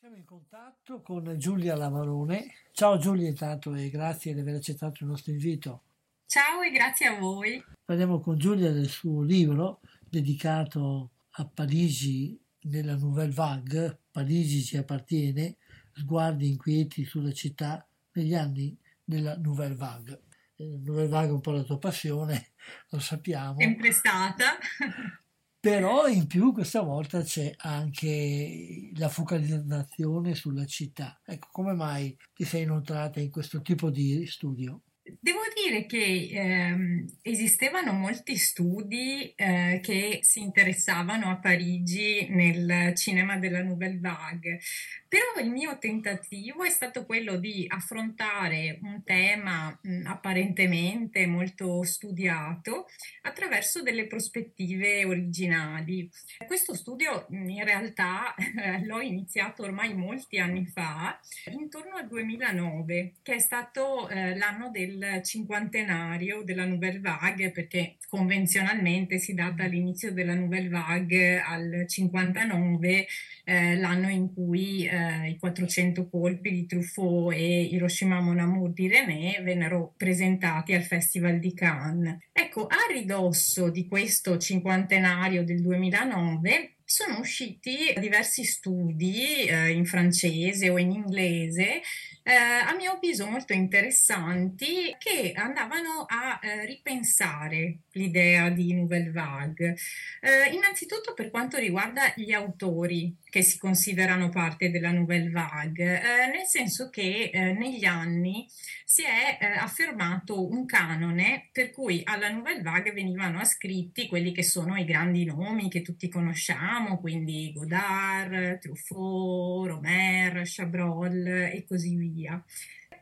Siamo in contatto con Giulia Lavarone. Ciao Giulia intanto e grazie di aver accettato il nostro invito. Ciao e grazie a voi. Parliamo con Giulia del suo libro dedicato a Parigi nella Nouvelle Vague, Parigi ci appartiene, sguardi inquieti sulla città negli anni della Nouvelle Vague. Eh, Nouvelle Vague è un po' la tua passione, lo sappiamo. Sempre stata. Però in più questa volta c'è anche la focalizzazione sulla città. Ecco, come mai ti sei inoltrata in questo tipo di studio? Devo dire che ehm, esistevano molti studi eh, che si interessavano a Parigi nel cinema della Nouvelle Vague, però il mio tentativo è stato quello di affrontare un tema mh, apparentemente molto studiato attraverso delle prospettive originali. Questo studio in realtà eh, l'ho iniziato ormai molti anni fa, intorno al 2009, che è stato eh, l'anno del il cinquantenario della Nouvelle Vague, perché convenzionalmente si data l'inizio della Nouvelle Vague al 59, eh, l'anno in cui eh, i 400 colpi di Truffaut e Hiroshima Mon Amour di René vennero presentati al Festival di Cannes. Ecco, a ridosso di questo cinquantenario del 2009 sono usciti diversi studi eh, in francese o in inglese eh, a mio avviso molto interessanti che andavano a eh, ripensare l'idea di Nouvelle Vague. Eh, innanzitutto per quanto riguarda gli autori che si considerano parte della Nouvelle Vague, eh, nel senso che eh, negli anni si è eh, affermato un canone per cui alla Nouvelle Vague venivano ascritti quelli che sono i grandi nomi che tutti conosciamo, quindi Godard, Truffaut, Romer, Chabrol e così via via.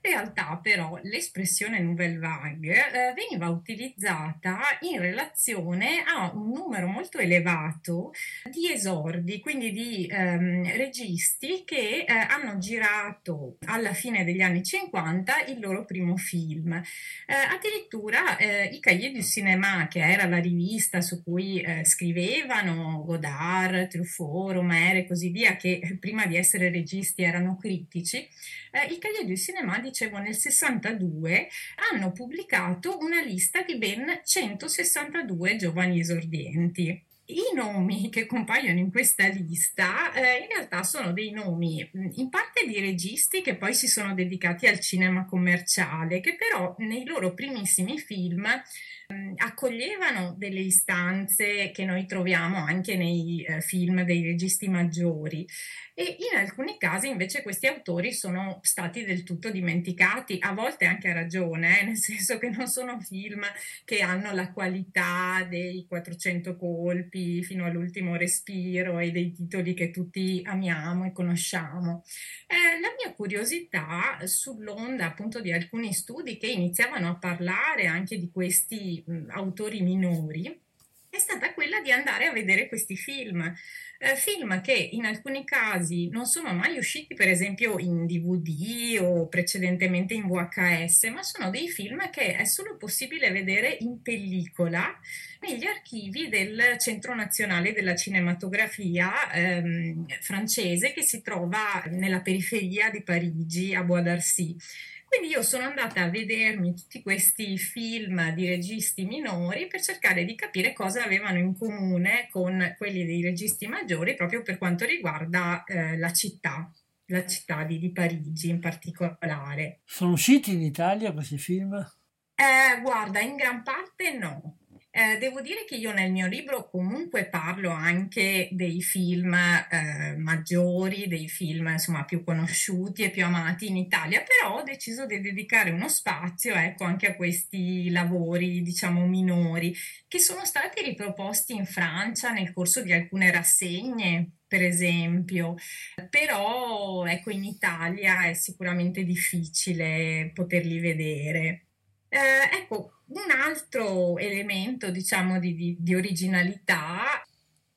In realtà però l'espressione nouvelle vague eh, veniva utilizzata in relazione a un numero molto elevato di esordi, quindi di ehm, registi che eh, hanno girato alla fine degli anni 50 il loro primo film. Eh, addirittura eh, i Cahiers du Cinéma, che era la rivista su cui eh, scrivevano Godard, Truffaut, Romer e così via, che prima di essere registi erano critici, eh, i Cahiers du Cinéma dicevo nel 62, hanno pubblicato una lista di ben 162 giovani esordienti. I nomi che compaiono in questa lista eh, in realtà sono dei nomi in parte di registi che poi si sono dedicati al cinema commerciale, che però nei loro primissimi film accoglievano delle istanze che noi troviamo anche nei eh, film dei registi maggiori e in alcuni casi invece questi autori sono stati del tutto dimenticati, a volte anche a ragione, eh, nel senso che non sono film che hanno la qualità dei 400 colpi fino all'ultimo respiro e dei titoli che tutti amiamo e conosciamo. Eh, la mia curiosità sull'onda appunto di alcuni studi che iniziavano a parlare anche di questi mh, autori minori è stata quella di andare a vedere questi film eh, film che in alcuni casi non sono mai usciti, per esempio in DVD o precedentemente in VHS, ma sono dei film che è solo possibile vedere in pellicola negli archivi del Centro Nazionale della Cinematografia ehm, francese che si trova nella periferia di Parigi, a Bois d'Arcy. Quindi io sono andata a vedermi tutti questi film di registi minori per cercare di capire cosa avevano in comune con quelli dei registi maggiori proprio per quanto riguarda eh, la città, la città di, di, Parigi in particolare. Sono usciti in Italia questi film? Eh, guarda, in gran parte no. Eh, devo dire che io nel mio libro comunque parlo anche dei film eh, maggiori, dei film insomma più conosciuti e più amati in Italia, però ho deciso di dedicare uno spazio ecco, anche a questi lavori diciamo minori che sono stati riproposti in Francia nel corso di alcune rassegne per esempio, però ecco in Italia è sicuramente difficile poterli vedere. Eh, ecco, un altro elemento, diciamo, di, di, di originalità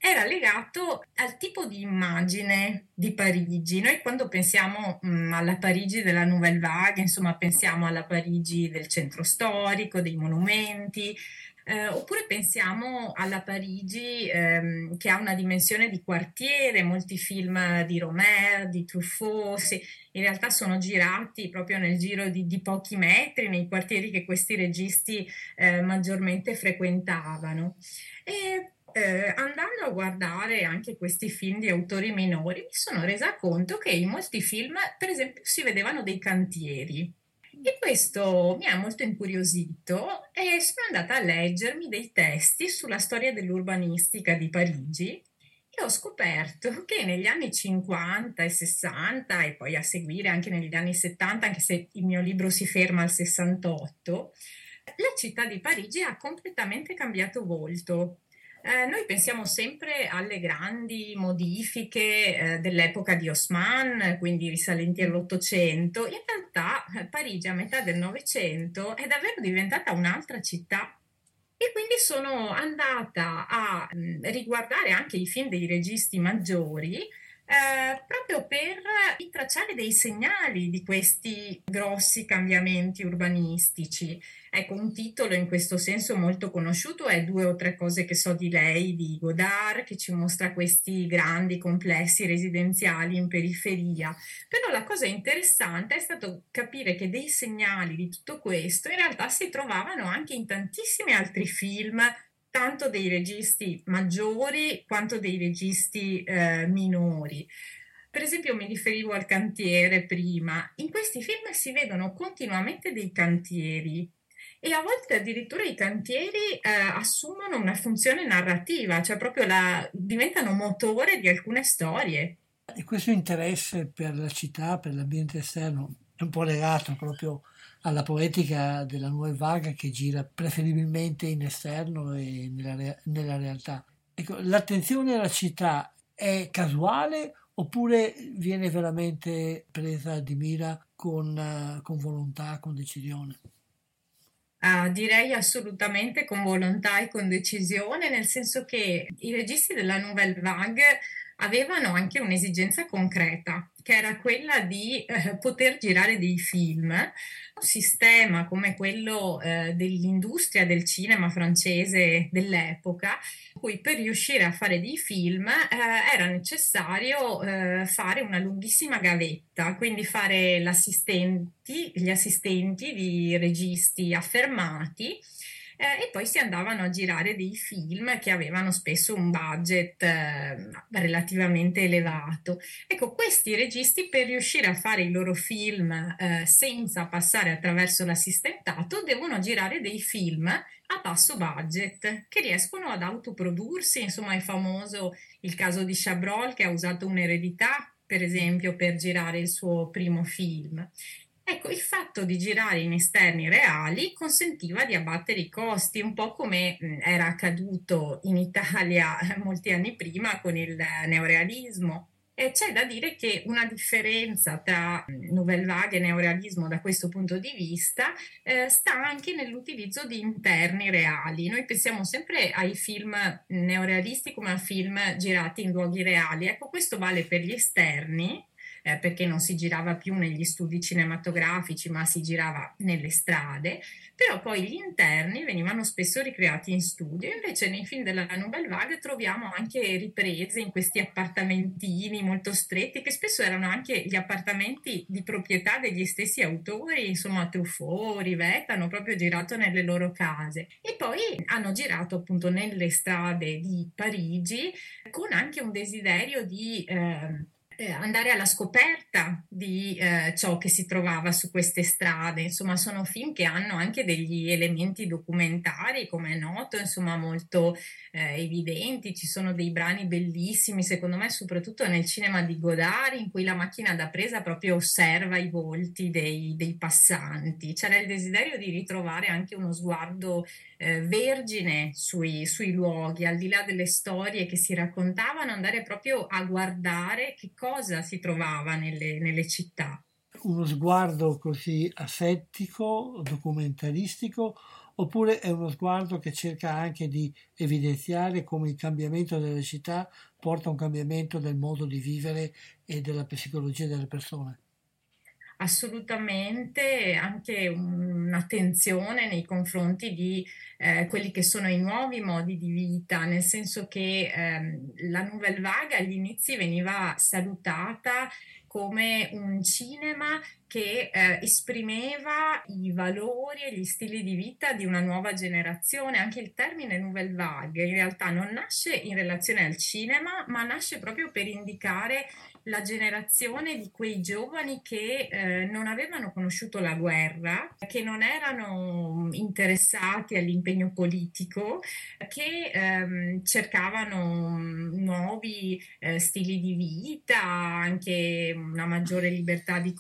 era legato al tipo di immagine di Parigi. Noi quando pensiamo mh, mm, alla Parigi della Nouvelle Vague, insomma, pensiamo alla Parigi del centro storico, dei monumenti, eh, oppure pensiamo alla Parigi ehm, che ha una dimensione di quartiere, molti film di Romer, di Truffaut, sì, in realtà sono girati proprio nel giro di, di pochi metri, nei quartieri che questi registi eh, maggiormente frequentavano. E eh, andando a guardare anche questi film di autori minori, mi sono resa conto che in molti film, per esempio, si vedevano dei cantieri. E questo mi ha molto incuriosito e sono andata a leggermi dei testi sulla storia dell'urbanistica di Parigi e ho scoperto che negli anni 50 e 60 e poi a seguire anche negli anni 70, anche se il mio libro si ferma al 68, la città di Parigi ha completamente cambiato volto. Eh, noi pensiamo sempre alle grandi modifiche eh, dell'epoca di Osman, quindi risalenti all'Ottocento. In realtà eh, Parigi a metà del Novecento è davvero diventata un'altra città. E quindi sono andata a mh, mm, riguardare anche i film dei registi maggiori eh, proprio per intracciare dei segnali di questi grossi cambiamenti urbanistici. Ecco, un titolo in questo senso molto conosciuto è Due o tre cose che so di lei di Godard, che ci mostra questi grandi complessi residenziali in periferia. Però la cosa interessante è stato capire che dei segnali di tutto questo in realtà si trovavano anche in tantissimi altri film tanto dei registi maggiori quanto dei registi eh, minori. Per esempio mi riferivo al cantiere prima, in questi film si vedono continuamente dei cantieri e a volte addirittura i cantieri eh, assumono una funzione narrativa, cioè proprio la, diventano motore di alcune storie. E questo interesse per la città, per l'ambiente esterno, è un po' legato proprio alla poetica della nuova vaga che gira preferibilmente in esterno e nella, re- nella realtà. Ecco, l'attenzione alla città è casuale oppure viene veramente presa di mira con, con volontà, con decisione? Uh, direi assolutamente con volontà e con decisione, nel senso che i registi della Nouvelle Vague avevano anche un'esigenza concreta, che era quella di eh, poter girare dei film. Un sistema come quello eh, dell'industria del cinema francese dell'epoca, in cui per riuscire a fare dei film eh, era necessario eh, fare una lunghissima gavetta, quindi fare gli assistenti di registi affermati eh, e poi si andavano a girare dei film che avevano spesso un budget eh, relativamente elevato. Ecco, questi registi per riuscire a fare i loro film eh, senza passare attraverso l'assistentato devono girare dei film a basso budget che riescono ad autoprodursi, insomma è famoso il caso di Chabrol che ha usato un'eredità per esempio per girare il suo primo film Ecco, il fatto di girare in esterni reali consentiva di abbattere i costi, un po' come era accaduto in Italia molti anni prima con il neorealismo. Eh, c'è da dire che una differenza tra Nouvelle Vague e neorealismo da questo punto di vista eh, sta anche nell'utilizzo di interni reali. Noi pensiamo sempre ai film neorealisti come a film girati in luoghi reali. Ecco, questo vale per gli esterni, eh, perché non si girava più negli studi cinematografici, ma si girava nelle strade, però poi gli interni venivano spesso ricreati in studio, invece nei film della Nouvelle Vague troviamo anche riprese in questi appartamentini molto stretti, che spesso erano anche gli appartamenti di proprietà degli stessi autori, insomma Truffaut, Rivetta, hanno proprio girato nelle loro case. E poi hanno girato appunto nelle strade di Parigi con anche un desiderio di... Eh, eh, andare alla scoperta di eh, ciò che si trovava su queste strade. Insomma, sono film che hanno anche degli elementi documentari, come è noto, insomma, molto eh, evidenti. Ci sono dei brani bellissimi, secondo me, soprattutto nel cinema di Godard, in cui la macchina da presa proprio osserva i volti dei, dei passanti. C'era il desiderio di ritrovare anche uno sguardo eh, vergine sui, sui luoghi, al di là delle storie che si raccontavano, andare proprio a guardare che cosa si trovava nelle, nelle città. Uno sguardo così asettico, documentaristico, oppure è uno sguardo che cerca anche di evidenziare come il cambiamento delle città porta a un cambiamento del modo di vivere e della psicologia delle persone? Assolutamente anche un'attenzione nei confronti di eh, quelli che sono i nuovi modi di vita, nel senso che ehm, la Nouvelle Vague agli inizi veniva salutata come un cinema che eh, esprimeva i valori e gli stili di vita di una nuova generazione. Anche il termine Nouvelle Vague in realtà non nasce in relazione al cinema, ma nasce proprio per indicare la generazione di quei giovani che eh, non avevano conosciuto la guerra, che non erano interessati all'impegno politico, che ehm, cercavano nuovi eh, stili di vita, anche una maggiore libertà di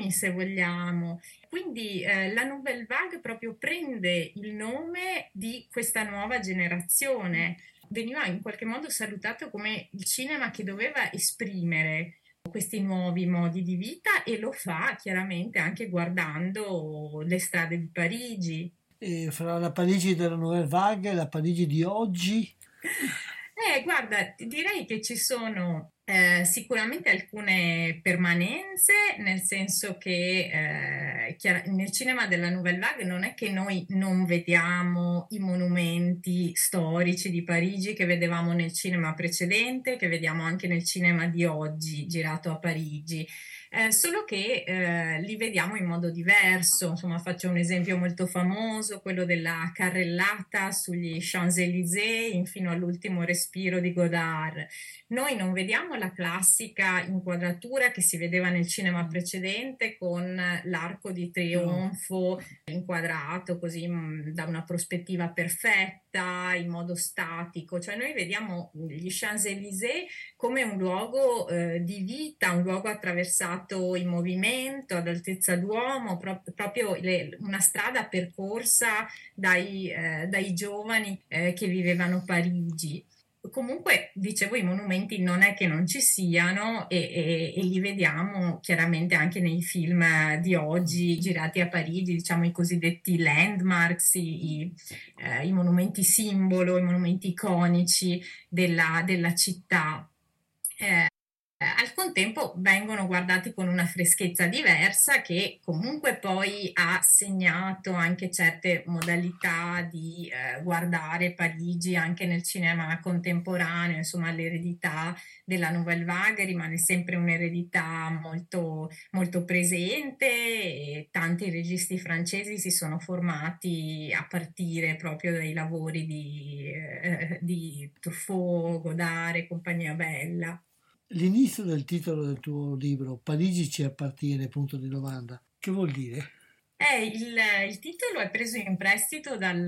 costumi, se vogliamo. Quindi eh, la Nouvelle Vague proprio prende il nome di questa nuova generazione veniva in qualche modo salutato come il cinema che doveva esprimere questi nuovi modi di vita e lo fa chiaramente anche guardando le strade di Parigi. E fra la Parigi della Nouvelle Vague e la Parigi di oggi? Eh, guarda, direi che ci sono eh, sicuramente alcune permanenze, nel senso che eh, chiar- nel cinema della Nouvelle Vague non è che noi non vediamo i monumenti storici di Parigi che vedevamo nel cinema precedente, che vediamo anche nel cinema di oggi girato a Parigi eh, solo che eh, li vediamo in modo diverso. Insomma, faccio un esempio molto famoso, quello della carrellata sugli Champs-Élysées fino all'ultimo respiro di Godard. Noi non vediamo la classica inquadratura che si vedeva nel cinema precedente con l'arco di trionfo inquadrato così mm, da una prospettiva perfetta, in modo statico. Cioè noi vediamo gli Champs-Élysées come un luogo eh, di vita, un luogo attraversato in movimento ad altezza d'uomo, pro- proprio le, una strada percorsa dai, eh, dai giovani eh, che vivevano Parigi. Comunque, dicevo, i monumenti non è che non ci siano e, e, e, li vediamo chiaramente anche nei film di oggi girati a Parigi, diciamo i cosiddetti landmarks, i, i, eh, i monumenti simbolo, i monumenti iconici della, della città. Eh, al contempo vengono guardati con una freschezza diversa che comunque poi ha segnato anche certe modalità di eh, guardare Parigi anche nel cinema contemporaneo, insomma l'eredità della Nouvelle Vague rimane sempre un'eredità molto, molto presente e tanti registi francesi si sono formati a partire proprio dai lavori di, eh, di Truffaut, Godard e compagnia bella. L'inizio del titolo del tuo libro, Parigi ci appartiene, punto di domanda, che vuol dire? Eh, il, il, titolo è preso in prestito dal,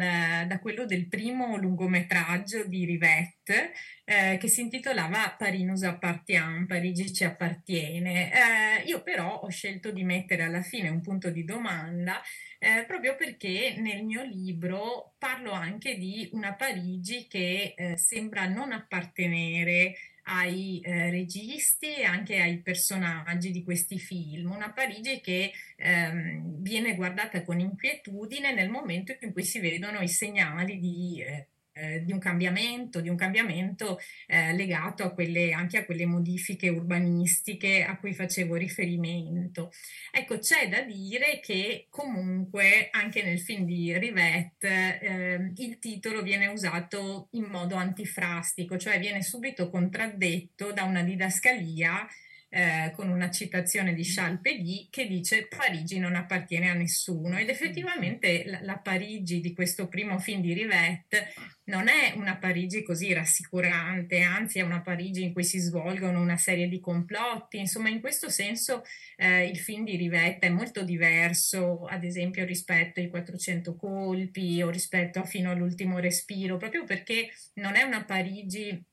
da quello del primo lungometraggio di Rivette eh, che si intitolava Paris nous appartient, Parigi ci appartiene. Eh, io però ho scelto di mettere alla fine un punto di domanda eh, proprio perché nel mio libro parlo anche di una Parigi che eh, sembra non appartenere ai eh, registi e anche ai personaggi di questi film. Una Parigi che ehm, viene guardata con inquietudine nel momento in cui si vedono i segnali di eh, eh, di un cambiamento, di un cambiamento eh, legato a quelle, anche a quelle modifiche urbanistiche a cui facevo riferimento. Ecco, c'è da dire che comunque anche nel film di Rivette eh, il titolo viene usato in modo antifrastico, cioè viene subito contraddetto da una didascalia eh, con una citazione di Charles Péguy che dice Parigi non appartiene a nessuno ed effettivamente la, la Parigi di questo primo film di Rivette non è una Parigi così rassicurante, anzi è una Parigi in cui si svolgono una serie di complotti, insomma in questo senso eh, il film di Rivette è molto diverso ad esempio rispetto ai 400 colpi o rispetto a fino all'ultimo respiro, proprio perché non è una Parigi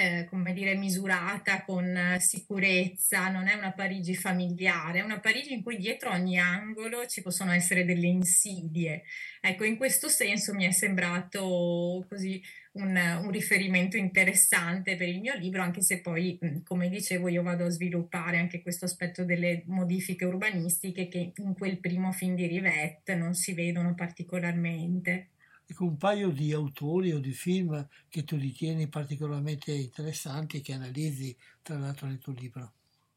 eh, come dire, misurata con sicurezza, non è una Parigi familiare, è una Parigi in cui dietro ogni angolo ci possono essere delle insidie. Ecco, in questo senso mi è sembrato così un, un riferimento interessante per il mio libro, anche se poi, come dicevo, io vado a sviluppare anche questo aspetto delle modifiche urbanistiche che in quel primo film di Rivette non si vedono particolarmente ecco, un paio di autori o di film che tu ritieni particolarmente interessanti e che analizzi tra l'altro nel tuo libro.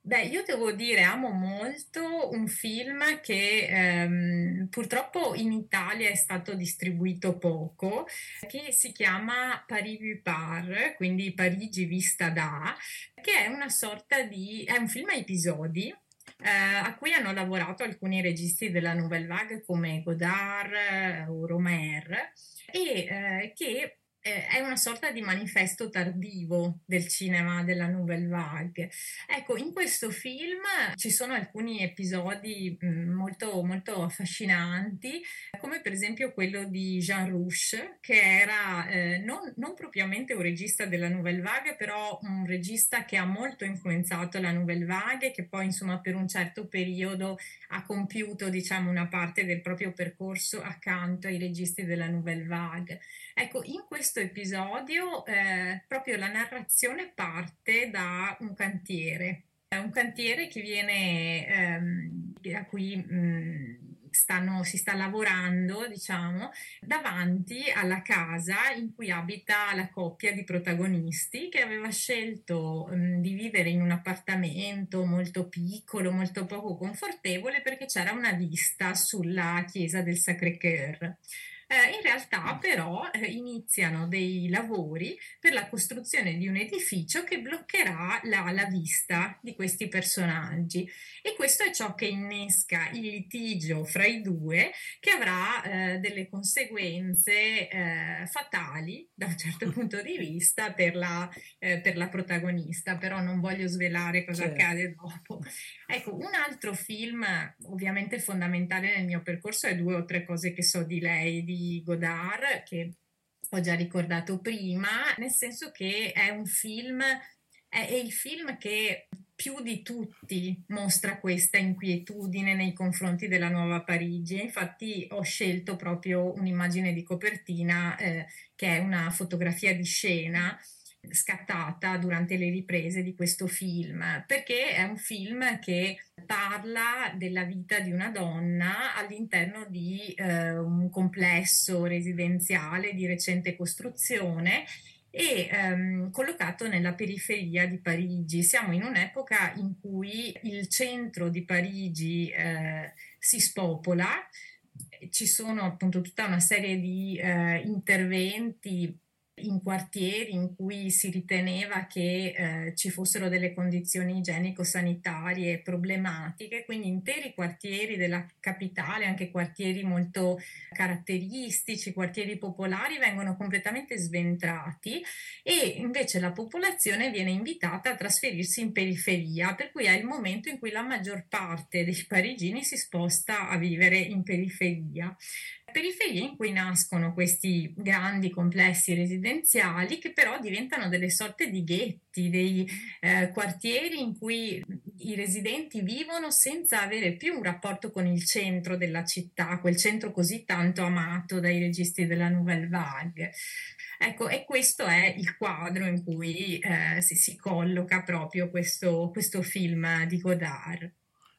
Beh, io devo dire, amo molto un film che ehm, purtroppo in Italia è stato distribuito poco, che si chiama Paris vu par, quindi Parigi vista da, che è una sorta di... è un film a episodi, eh, a cui hanno lavorato alcuni registi della Nouvelle Vague come Godard eh, o Romer e eh, che eh, è una sorta di manifesto tardivo del cinema della Nouvelle Vague. Ecco, in questo film ci sono alcuni episodi mm, molto, molto affascinanti, come per esempio quello di Jean Rouche, che era eh, non, non, propriamente un regista della Nouvelle Vague, però un regista che ha molto influenzato la Nouvelle Vague, che poi insomma per un certo periodo ha compiuto diciamo una parte del proprio percorso accanto ai registi della Nouvelle Vague. Ecco, in questo episodio eh, proprio la narrazione parte da un cantiere, un cantiere che viene, ehm, a cui mh, stanno, si sta lavorando, diciamo, davanti alla casa in cui abita la coppia di protagonisti che aveva scelto mh, di vivere in un appartamento molto piccolo, molto poco confortevole perché c'era una vista sulla chiesa del Sacré-Cœur. Eh, in realtà però eh, iniziano dei lavori per la costruzione di un edificio che bloccherà la, la, vista di questi personaggi e questo è ciò che innesca il litigio fra i due che avrà eh, delle conseguenze eh, fatali da un certo punto di vista per la, eh, per la protagonista, però non voglio svelare cosa certo. accade dopo. Ecco, un altro film ovviamente fondamentale nel mio percorso è Due o tre cose che so di lei di Godard, che ho già ricordato prima, nel senso che è un film, è, è il film che più di tutti mostra questa inquietudine nei confronti della nuova Parigi. Infatti ho scelto proprio un'immagine di copertina eh, che è una fotografia di scena scattata durante le riprese di questo film, perché è un film che parla della vita di una donna all'interno di eh, un complesso residenziale di recente costruzione e ehm, collocato nella periferia di Parigi. Siamo in un'epoca in cui il centro di Parigi eh, si spopola, ci sono appunto tutta una serie di eh, interventi in quartieri in cui si riteneva che eh, ci fossero delle condizioni igienico-sanitarie problematiche, quindi interi quartieri della capitale, anche quartieri molto caratteristici, quartieri popolari, vengono completamente sventrati e invece la popolazione viene invitata a trasferirsi in periferia, per cui è il momento in cui la maggior parte dei parigini si sposta a vivere in periferia. Periferie in cui nascono questi grandi complessi residenziali che però diventano delle sorte di ghetti, dei eh, quartieri in cui i residenti vivono senza avere più un rapporto con il centro della città, quel centro così tanto amato dai registi della Nouvelle Vague. Ecco, e questo è il quadro in cui eh, si, si, colloca proprio questo, questo film di Godard.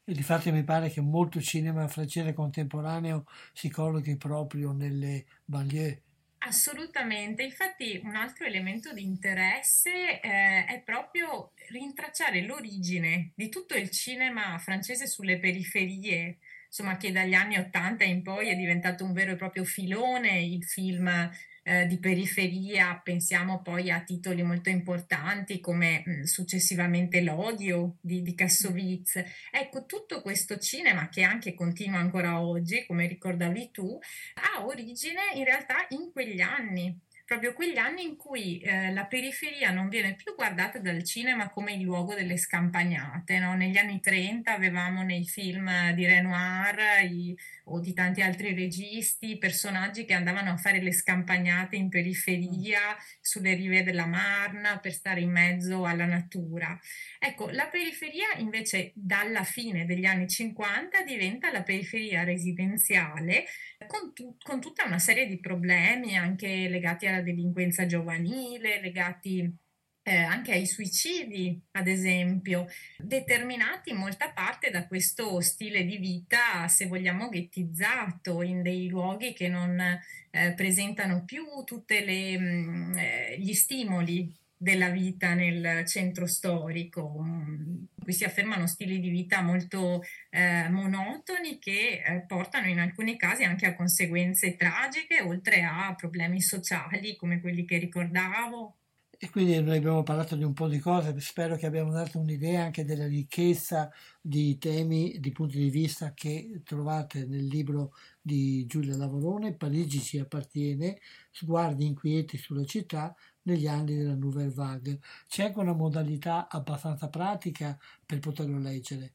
E di fatto mi pare che molto cinema francese contemporaneo si collochi proprio nelle banlieue. Assolutamente, infatti un altro elemento di interesse eh, è proprio rintracciare l'origine di tutto il cinema francese sulle periferie, insomma che dagli anni Ottanta in poi è diventato un vero e proprio filone, il film eh, di periferia, pensiamo poi a titoli molto importanti come mh, successivamente L'odio di, di Kassovitz. Ecco, tutto questo cinema che anche continua ancora oggi, come ricordavi tu, ha origine in realtà in quegli anni proprio quegli anni in cui eh, la periferia non viene più guardata dal cinema come il luogo delle scampagnate. No? Negli anni 30 avevamo nei film di Renoir i, o di tanti altri registi personaggi che andavano a fare le scampagnate in periferia, sulle rive della Marna, per stare in mezzo alla natura. Ecco, la periferia invece dalla fine degli anni 50 diventa la periferia residenziale con, tu, con tutta una serie di problemi anche legati alla delinquenza giovanile, legati eh, anche ai suicidi, ad esempio, determinati in molta parte da questo stile di vita, se vogliamo, ghettizzato in dei luoghi che non eh, presentano più tutti mm, eh, gli stimoli della vita nel centro storico. Mm, qui si affermano stili di vita molto eh, monotoni che eh, portano in alcuni casi anche a conseguenze tragiche, oltre a problemi sociali come quelli che ricordavo. E quindi noi abbiamo parlato di un po' di cose, spero che abbiamo dato un'idea anche della ricchezza di temi, di punti di vista che trovate nel libro di Giulia Lavorone, Parigi ci appartiene, sguardi inquieti sulla città, negli anni della Nouvelle Vague. C'è anche una modalità abbastanza pratica per poterlo leggere.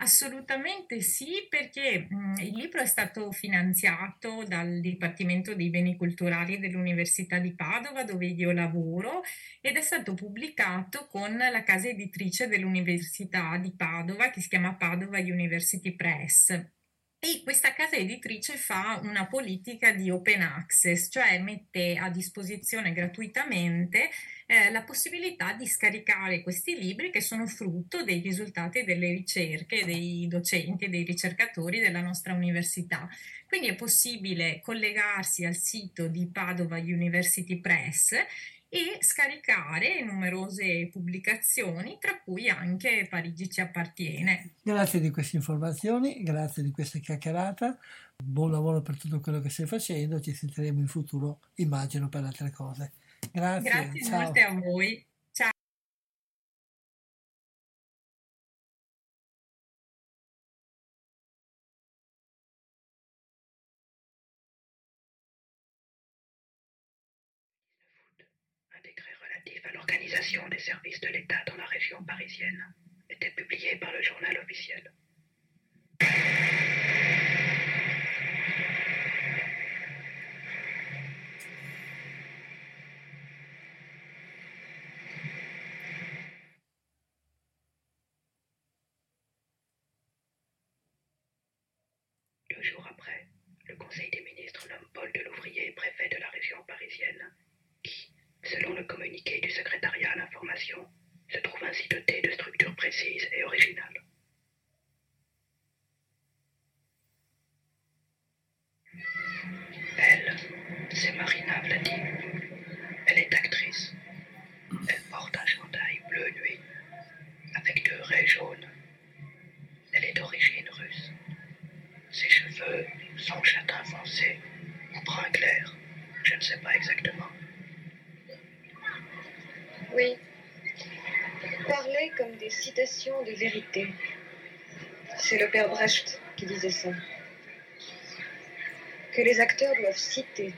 Assolutamente sì, perché mh, il libro è stato finanziato dal Dipartimento dei Beni Culturali dell'Università di Padova, dove io lavoro, ed è stato pubblicato con la casa editrice dell'Università di Padova, che si chiama Padova University Press. E questa casa editrice fa una politica di open access, cioè mette a disposizione gratuitamente eh, la possibilità di scaricare questi libri che sono frutto dei risultati delle ricerche dei docenti e dei ricercatori della nostra università. Quindi è possibile collegarsi al sito di Padova University Press e scaricare numerose pubblicazioni, tra cui anche Parigi ci appartiene. Grazie di queste informazioni, grazie di questa chiacchierata, buon lavoro per tutto quello che stai facendo, ci sentiremo in futuro, immagino, per altre cose. Grazie. Grazie ciao. molte a voi. L'organisation des services de l'État dans la région parisienne était publié par le journal officiel. Deux jours après, le Conseil des ministres nomme Paul de Louvrier préfet de la région parisienne, Selon le communiqué du secrétariat à l'information, se trouve ainsi doté de structures précises et originales. Elle, c'est Marina Vladimir. Elle est actrice. Elle porte un chandail bleu nuit, avec deux raies jaunes. Elle est d'origine russe. Ses cheveux sont châtain foncé ou brun clair, je ne sais pas exactement. Oui. Parler comme des citations de vérité. C'est le père Brecht qui disait ça. Que les acteurs doivent citer.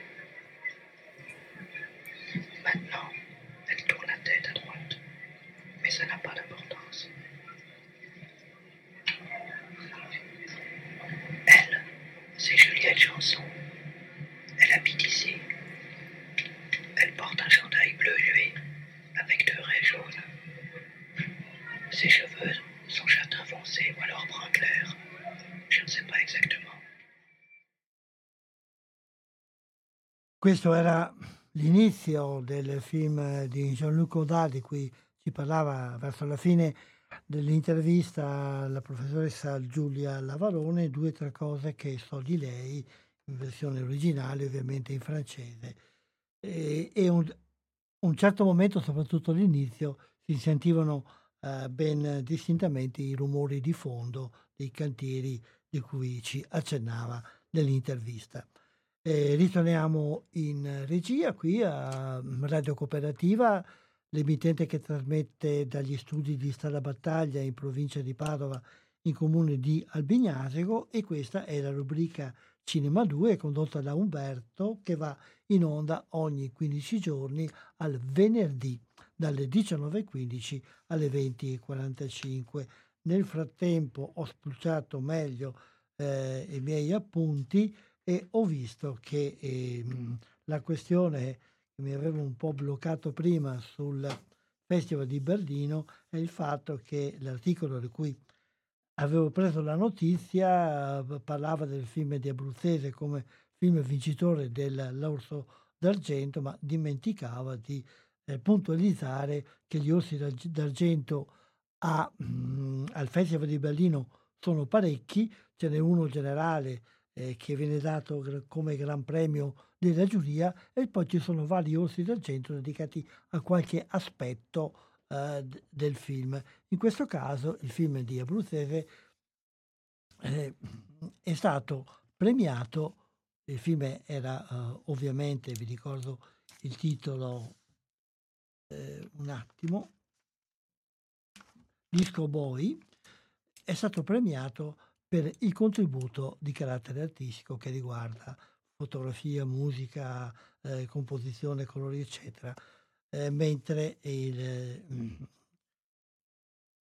Questo era l'inizio del film di Jean-Luc Godard di cui ci parlava verso la fine dell'intervista la professoressa Giulia Lavarone, due o tre cose che so di lei in versione originale, ovviamente in francese. E, e un, un certo momento, soprattutto all'inizio, si sentivano eh, ben distintamente i rumori di fondo dei cantieri di cui ci accennava nell'intervista. Eh, ritorniamo in regia qui a Radio Cooperativa, l'emittente che trasmette dagli studi di Strada Battaglia in provincia di Padova in comune di Albignasego e questa è la rubrica Cinema 2 condotta da Umberto che va in onda ogni 15 giorni al venerdì dalle 19.15 alle 20.45. Nel frattempo ho spulciato meglio eh, i miei appunti e ho visto che eh, la questione che mi aveva un po' bloccato prima sul Festival di Berlino è il fatto che l'articolo di cui avevo preso la notizia parlava del film di Abruzzese come film vincitore dell'Orso d'Argento, ma dimenticava di eh, puntualizzare che gli Orsi d'Argento a, mm, al Festival di Berlino sono parecchi, ce n'è uno generale eh, che viene dato come gran premio della giuria e poi ci sono vari orsi d'argento dedicati a qualche aspetto eh, del film. In questo caso il film di Abruzzese eh, è stato premiato, il film era eh, ovviamente, vi ricordo il titolo eh, un attimo, Disco Boy, è stato premiato per il contributo di carattere artistico che riguarda fotografia, musica, eh, composizione, colori, eccetera, eh, mentre il... Mm,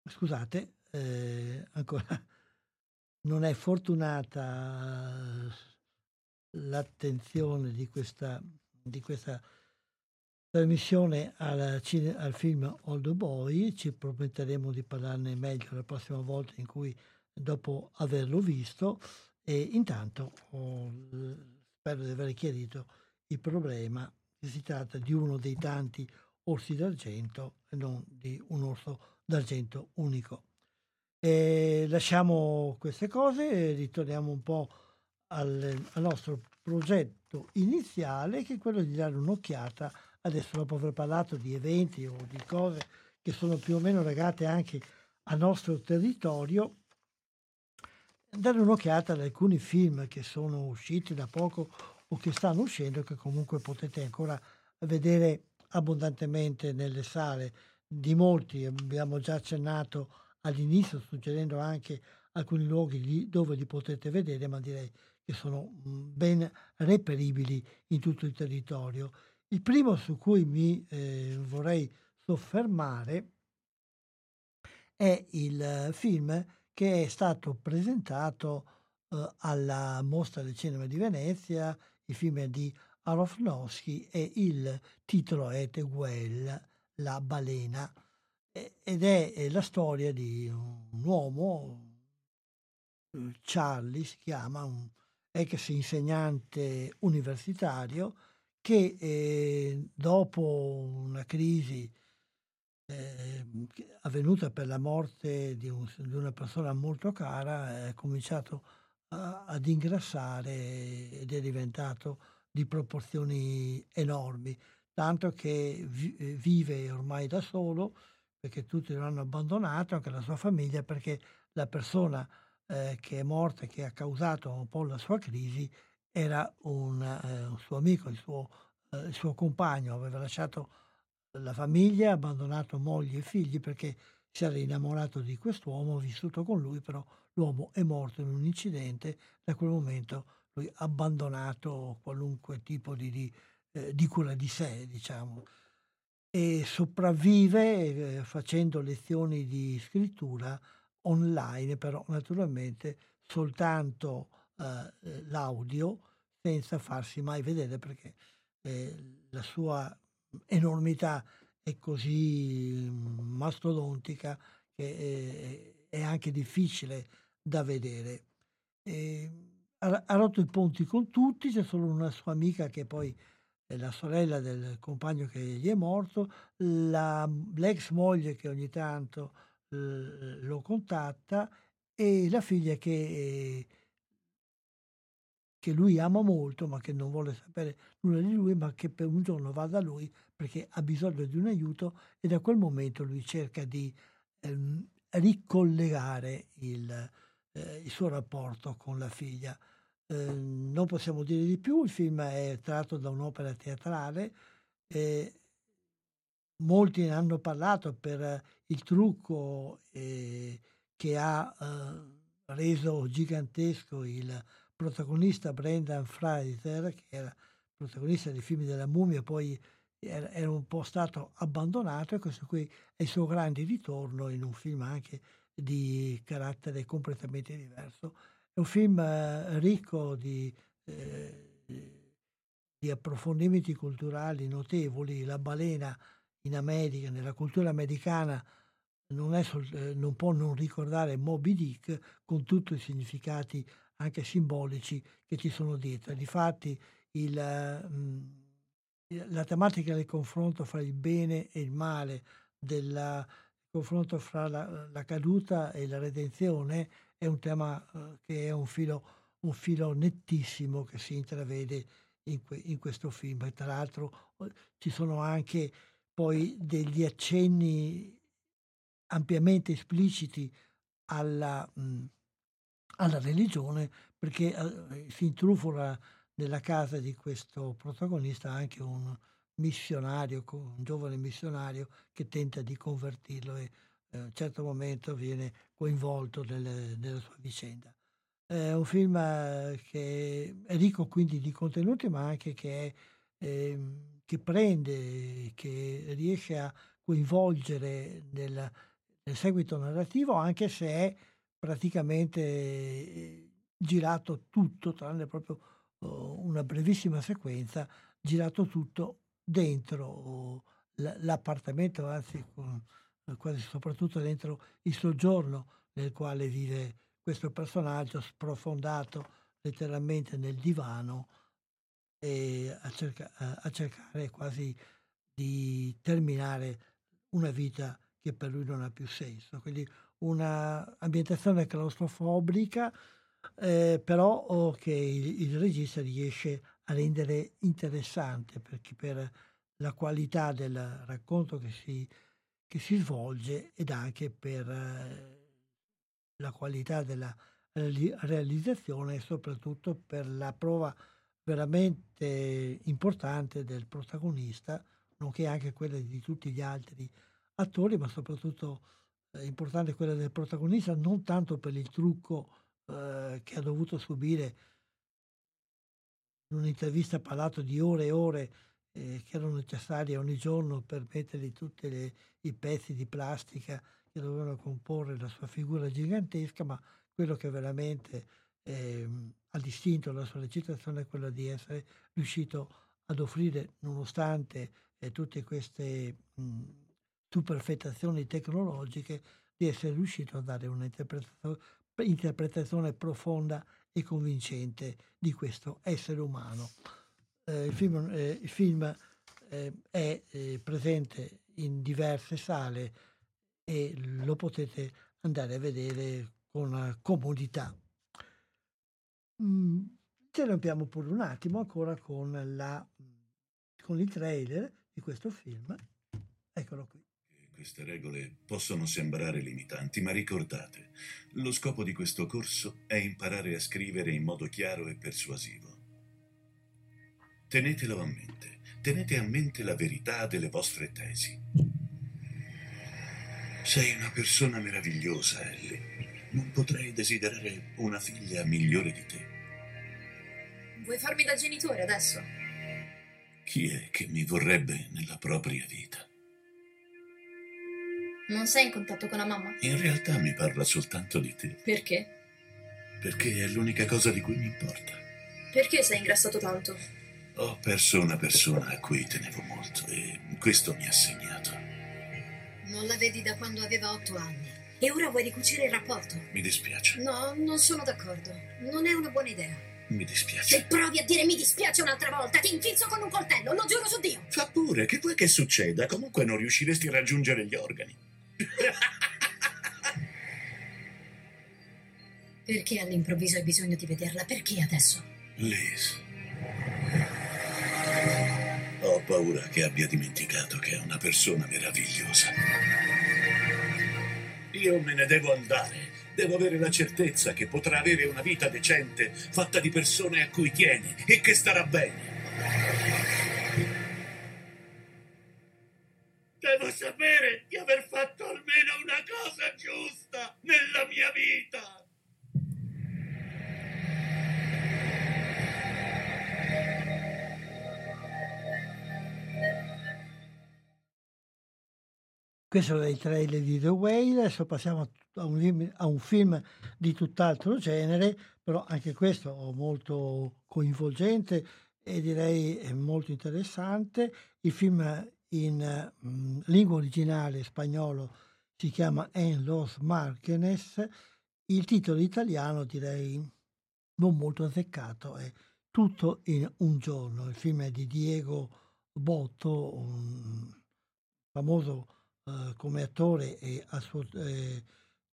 scusate, eh, ancora non è fortunata l'attenzione di questa, di questa trasmissione al, al film Old Boy, ci prometteremo di parlarne meglio la prossima volta in cui dopo averlo visto e intanto oh, spero di aver chiarito il problema che si tratta di uno dei tanti orsi d'argento e non di un orso d'argento unico. E lasciamo queste cose e ritorniamo un po' al, al nostro progetto iniziale che è quello di dare un'occhiata adesso dopo aver parlato di eventi o di cose che sono più o meno legate anche al nostro territorio dare un'occhiata ad alcuni film che sono usciti da poco o che stanno uscendo che comunque potete ancora vedere abbondantemente nelle sale. Di molti abbiamo già accennato all'inizio suggerendo anche alcuni luoghi dove li potete vedere ma direi che sono ben reperibili in tutto il territorio. Il primo su cui mi eh, vorrei soffermare è il film che è stato presentato eh, alla Mostra del Cinema di Venezia, il film di Aronofsky e il titolo è Teguel, la balena, ed è, è la storia di un uomo, eh, Charlie si chiama, un ex insegnante universitario, che eh, dopo una crisi eh, avvenuta per la morte di, un, di, una persona molto cara, è cominciato a, ad ingrassare ed è diventato di proporzioni enormi, tanto che vi, vive ormai da solo perché tutti lo hanno abbandonato, anche la sua famiglia, perché la persona eh, che è morta, che ha causato un po' la sua crisi, era un, eh, un suo amico, il suo, eh, il suo compagno, aveva lasciato la famiglia, ha abbandonato moglie e figli perché si era innamorato di quest'uomo, vissuto con lui, però l'uomo è morto in un incidente, da quel momento lui ha abbandonato qualunque tipo di, di, eh, di cura di sé, diciamo, e sopravvive eh, facendo lezioni di scrittura online, però naturalmente soltanto eh, l'audio senza farsi mai vedere perché eh, la sua enormità è così mastodontica che eh, è anche difficile da vedere. E ha, rotto i ponti con tutti, c'è solo una sua amica che poi è la sorella del compagno che gli è morto, la, l'ex moglie che ogni tanto eh, lo contatta e la figlia che, che lui ama molto ma che non vuole sapere nulla di lui ma che per un giorno va da lui perché ha bisogno di un aiuto e da quel momento lui cerca di ehm, ricollegare il, eh, il suo rapporto con la figlia. Eh, non possiamo dire di più, il film è tratto da un'opera teatrale, eh, molti ne hanno parlato per il trucco eh, che ha eh, reso gigantesco il protagonista Brendan Fraser, che era protagonista dei film della mummia, poi era, un po' stato abbandonato e questo qui è il suo grande ritorno in un film anche di carattere completamente diverso. È un film eh, ricco di, eh, di, approfondimenti culturali notevoli. La balena in America, nella cultura americana, non, sol- eh, non può non ricordare Moby Dick con tutti i significati anche simbolici che ci sono dietro. Difatti il, mh, la tematica del confronto fra il bene e il male, del confronto fra la, la caduta e la redenzione è un tema eh, che è un filo, un filo, nettissimo che si intravede in, que, in questo film. E tra l'altro eh, ci sono anche poi degli accenni ampiamente espliciti alla, mh, alla religione perché eh, si intrufola nella casa di questo protagonista anche un missionario, un giovane missionario che tenta di convertirlo e eh, a un certo momento viene coinvolto nelle, nella sua vicenda. È un film eh, che è ricco quindi di contenuti ma anche che, è, eh, che prende, che riesce a coinvolgere nel, nel seguito narrativo anche se è praticamente eh, girato tutto tranne proprio una brevissima sequenza, girato tutto dentro l'appartamento, anzi quasi soprattutto dentro il soggiorno nel quale vive questo personaggio sprofondato letteralmente nel divano e a, cerca, a cercare quasi di terminare una vita che per lui non ha più senso. Quindi un'ambientazione claustrofobica eh, però oh, che il, il, regista riesce a rendere interessante perché per la qualità del racconto che si, che si svolge ed anche per eh, la qualità della realizzazione e soprattutto per la prova veramente importante del protagonista, nonché anche quella di tutti gli altri attori, ma soprattutto eh, importante quella del protagonista, non tanto per il trucco eh, che ha dovuto subire in un'intervista ha parlato di ore e ore eh, che erano necessarie ogni giorno per mettergli tutti i pezzi di plastica che dovevano comporre la sua figura gigantesca, ma quello che veramente eh, ha distinto la sua recitazione è quello di essere riuscito ad offrire, nonostante eh, tutte queste mh, superfettazioni tecnologiche, di essere riuscito a dare un'interpretazione interpretazione profonda e convincente di questo essere umano. Eh, il film, eh, il film eh, è eh, presente in diverse sale e lo potete andare a vedere con comodità. Mm, interrompiamo pure un attimo ancora con, la, con il trailer di questo film. Eccolo qui. Queste regole possono sembrare limitanti, ma ricordate, lo scopo di questo corso è imparare a scrivere in modo chiaro e persuasivo. Tenetelo a mente, tenete a mente la verità delle vostre tesi. Sei una persona meravigliosa, Ellie. Non potrei desiderare una figlia migliore di te. Vuoi farmi da genitore adesso? Chi è che mi vorrebbe nella propria vita? Non sei in contatto con la mamma? In realtà mi parla soltanto di te. Perché? Perché è l'unica cosa di cui mi importa. Perché sei ingrassato tanto? Ho perso una persona a cui tenevo molto e questo mi ha segnato. Non la vedi da quando aveva otto anni. E ora vuoi ricucire il rapporto? Mi dispiace. No, non sono d'accordo. Non è una buona idea. Mi dispiace. Se provi a dire mi dispiace un'altra volta, ti infilzo con un coltello, lo giuro su Dio. Fa pure, che vuoi che succeda? Comunque non riusciresti a raggiungere gli organi. Perché all'improvviso hai bisogno di vederla? Perché adesso? Liz. Ho paura che abbia dimenticato che è una persona meravigliosa. Io me ne devo andare. Devo avere la certezza che potrà avere una vita decente, fatta di persone a cui tiene e che starà bene. Devo sapere di aver fatto almeno una cosa giusta nella mia vita. Questo è il trailer di The Whale, adesso passiamo a un, a un film di tutt'altro genere, però anche questo molto coinvolgente e direi molto interessante. Il film in mm, lingua originale spagnolo si chiama En los Márgenes, il titolo italiano direi non molto azzeccato, è Tutto in un giorno. Il film è di Diego Botto, un famoso eh, come attore e suo, eh,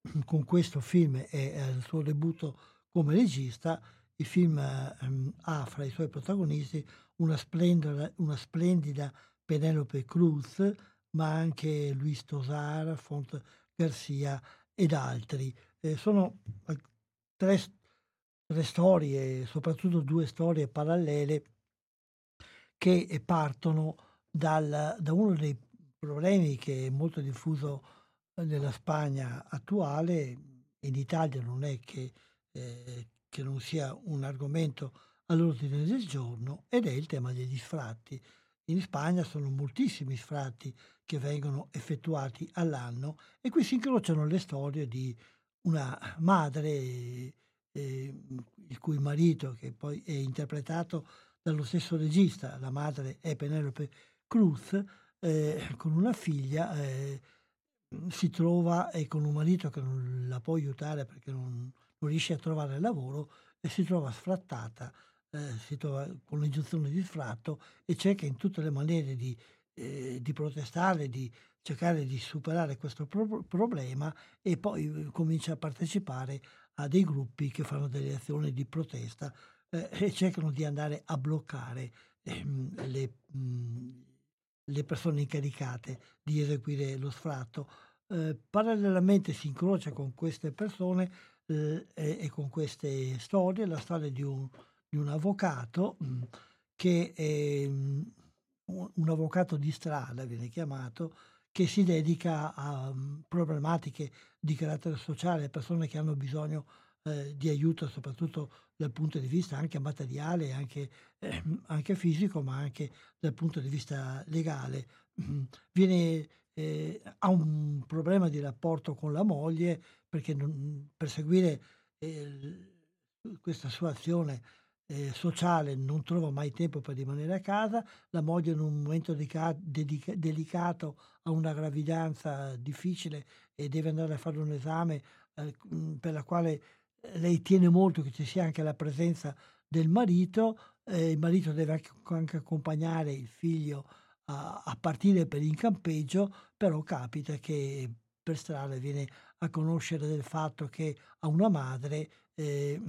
con questo film e al suo debutto come regista. Il film ehm, ha fra i suoi protagonisti una splendida, una splendida Penelope Cruz, ma anche Luis Tosar, Font Garcia ed altri. Eh, sono eh, tre, tre storie, soprattutto due storie parallele che partono dal, da uno dei problemi che è molto diffuso nella Spagna attuale, in Italia non è che, eh, che non sia un argomento all'ordine del giorno, ed è il tema degli sfratti. In Spagna sono moltissimi sfratti che vengono effettuati all'anno e qui si incrociano le storie di una madre eh, il cui marito, che poi è interpretato dallo stesso regista, la madre è Penelope Cruz, eh, con una figlia eh, si trova e con un marito che non la può aiutare perché non, non riesce a trovare lavoro e si trova sfrattata, eh, si trova con l'ingiunzione di sfratto e cerca in tutte le maniere di, eh, di protestare, di cercare di superare questo pro- problema e poi eh, comincia a partecipare a dei gruppi che fanno delle azioni di protesta eh, e cercano di andare a bloccare ehm, le, mh, le persone incaricate di eseguire lo sfratto. Eh, parallelamente si incrocia con queste persone eh, e, e, con queste storie la storia di un, di un avvocato mm, che è mh, un avvocato di strada, viene chiamato, che si dedica a um, problematiche di carattere sociale, persone che hanno bisogno eh, di aiuto soprattutto dal punto di vista anche materiale, anche, eh, anche fisico, ma anche dal punto di vista legale. Mm, viene, eh, ha un problema di rapporto con la moglie perché non, per seguire eh, questa sua azione eh, sociale non trova mai tempo per rimanere a casa, la moglie in un momento deca- dedica- delicato ha una gravidanza difficile e deve andare a fare un esame eh, per la quale lei tiene molto che ci sia anche la presenza del marito, eh, il marito deve anche, anche accompagnare il figlio a, a, partire per il campeggio, però capita che per strada viene a conoscere del fatto che a una madre eh,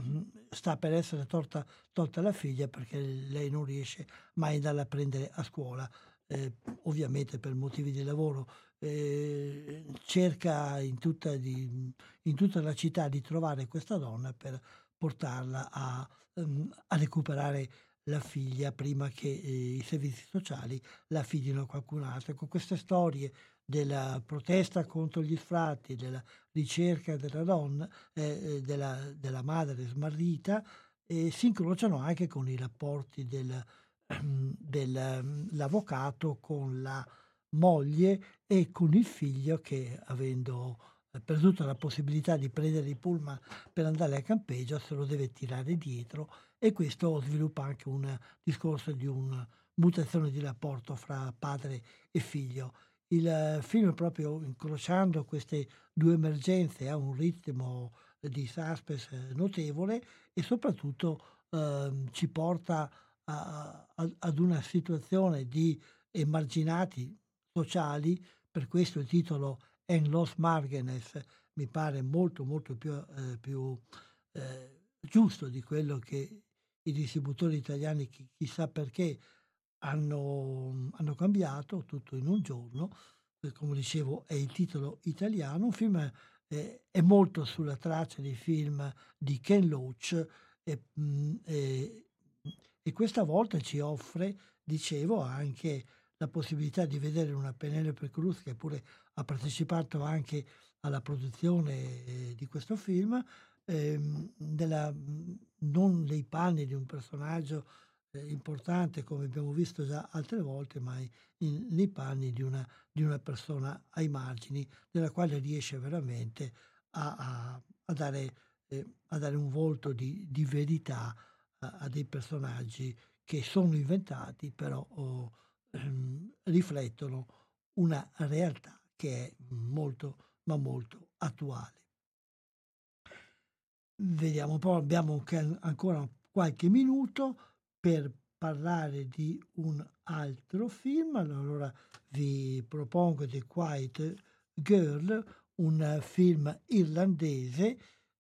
sta per essere tolta, tolta, la figlia perché lei non riesce mai ad andarla a prendere a scuola, eh, ovviamente per motivi di lavoro eh, cerca in tutta, di, in tutta, la città di trovare questa donna per portarla a, um, a recuperare la figlia prima che eh, i servizi sociali la affidino a qualcun altro. Con queste storie della protesta contro gli sfratti, della ricerca della donna, eh, eh della, della, madre smarrita, eh, si incrociano anche con i rapporti del, dell'avvocato con la moglie e con il figlio che avendo eh, perduto la possibilità di prendere il pullman per andare a campeggio se lo deve tirare dietro e questo sviluppa anche un discorso di una mutazione di rapporto fra padre e figlio. Il eh, film proprio incrociando queste due emergenze ha un ritmo di suspense notevole e soprattutto ehm, ci porta a- a- ad una situazione di emarginati sociali, per questo il titolo En los Margenes mi pare molto molto più, eh, più eh, giusto di quello che i distributori italiani, chi- chissà perché, hanno, hanno cambiato tutto in un giorno. Eh, Come dicevo, è il titolo italiano. Un film eh, è molto sulla traccia dei film di Ken Loach e, mh, e- e questa volta ci offre, dicevo, anche la possibilità di vedere una Penelope Cruz che pure ha partecipato anche alla produzione eh, di questo film, ehm, della- non nei panni di un personaggio importante come abbiamo visto già altre volte, ma in- nei panni di una, di una persona ai margini, della quale riesce veramente a, a- a dare, eh, a dare un volto di, di verità a, dei personaggi che sono inventati, però oh, ehm, riflettono una realtà che è molto, ma molto attuale. Vediamo un abbiamo ancora qualche minuto per parlare di un altro film. Allora vi propongo The Quiet Girl, un film irlandese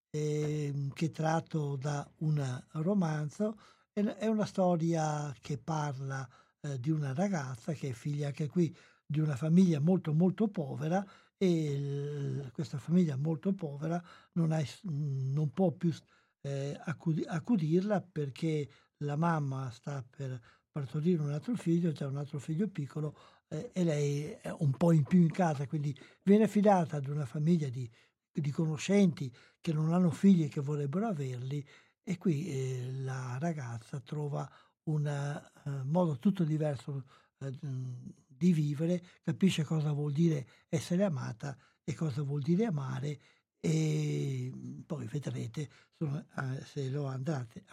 ehm, che è tratto da un romanzo. È una storia che parla eh, di una ragazza che è figlia anche qui di una famiglia molto molto povera e il- questa famiglia molto povera non, ha non può più eh, accudi- accudirla perché la mamma sta per partorire un altro figlio, c'è un altro figlio piccolo eh, e lei è un po' in più in casa, quindi viene affidata ad una famiglia di, di conoscenti che non hanno figli e che vorrebbero averli e qui eh, la ragazza trova un eh, modo tutto diverso eh, di vivere, capisce cosa vuol dire essere amata e cosa vuol dire amare e poi vedrete sono- eh, se lo andate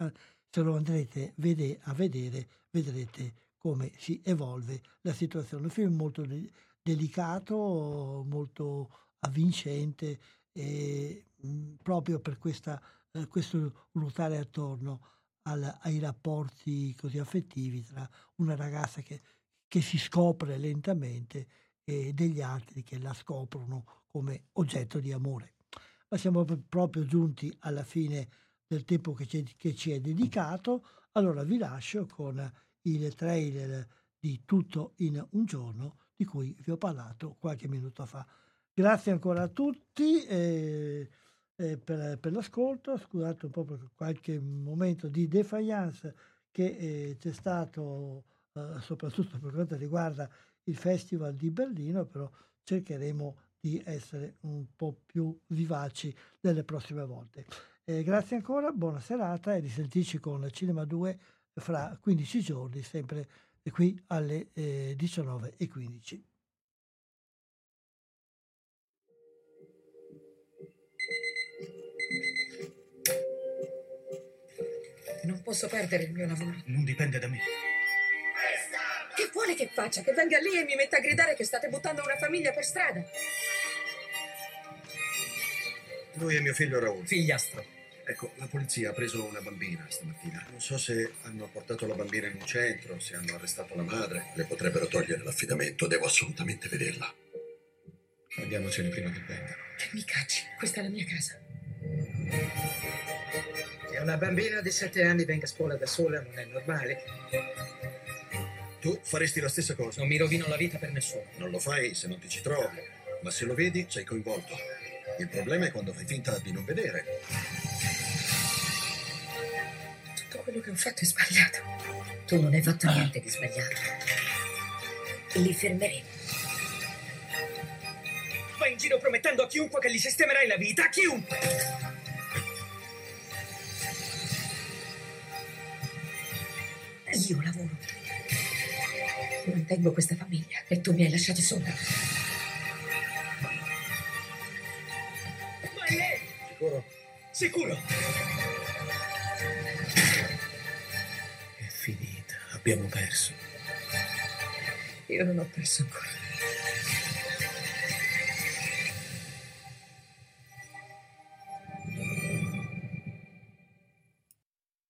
se lo andrete vede- a vedere vedrete come si evolve la situazione. Un film molto de- delicato, molto avvincente e mh, proprio per questa, eh, questo ruotare attorno al- ai rapporti così affettivi tra una ragazza che, che si scopre lentamente e degli altri che la scoprono come oggetto di amore. Ma siamo proprio giunti alla fine del tempo che ci, che ci è dedicato, allora vi lascio con il trailer di Tutto in un giorno di cui vi ho parlato qualche minuto fa. Grazie ancora a tutti eh, eh, per, per l'ascolto, scusate un po' per qualche momento di defiance che eh, c'è stato eh, soprattutto per quanto riguarda il Festival di Berlino, però cercheremo di essere un po' più vivaci nelle prossime volte. Eh, grazie ancora, buona serata e risentirci con Cinema 2 fra 15 giorni, sempre qui alle eh, 19.15. Non posso perdere il mio lavoro. Non dipende da me. Che vuole che faccia? Che venga lì e mi metta a gridare che state buttando una famiglia per strada? Lui è mio figlio Raul. Figliastro. Ecco, la polizia ha preso una bambina stamattina. Non so se hanno portato la bambina in un centro, se hanno arrestato la madre. Le potrebbero togliere l'affidamento, devo assolutamente vederla. Andiamocene prima che vengano. Che mi cacci? Questa è la mia casa. Che una bambina di sette anni venga a scuola da sola non è normale. Tu faresti la stessa cosa? Non mi rovino la vita per nessuno. Non lo fai se non ti ci trovi, ma se lo vedi sei coinvolto. Il problema è quando fai finta di non vedere. Quello che ho fatto è sbagliato. Tu non hai fatto niente di sbagliato. Li fermeremo. Vai in giro promettendo a chiunque che gli sistemerai la vita, a chiunque! Io lavoro. Mantengo questa famiglia e tu mi hai lasciato sola. Ma è lei! Sicuro? Sicuro! Abbiamo perso. Io non ho perso ancora.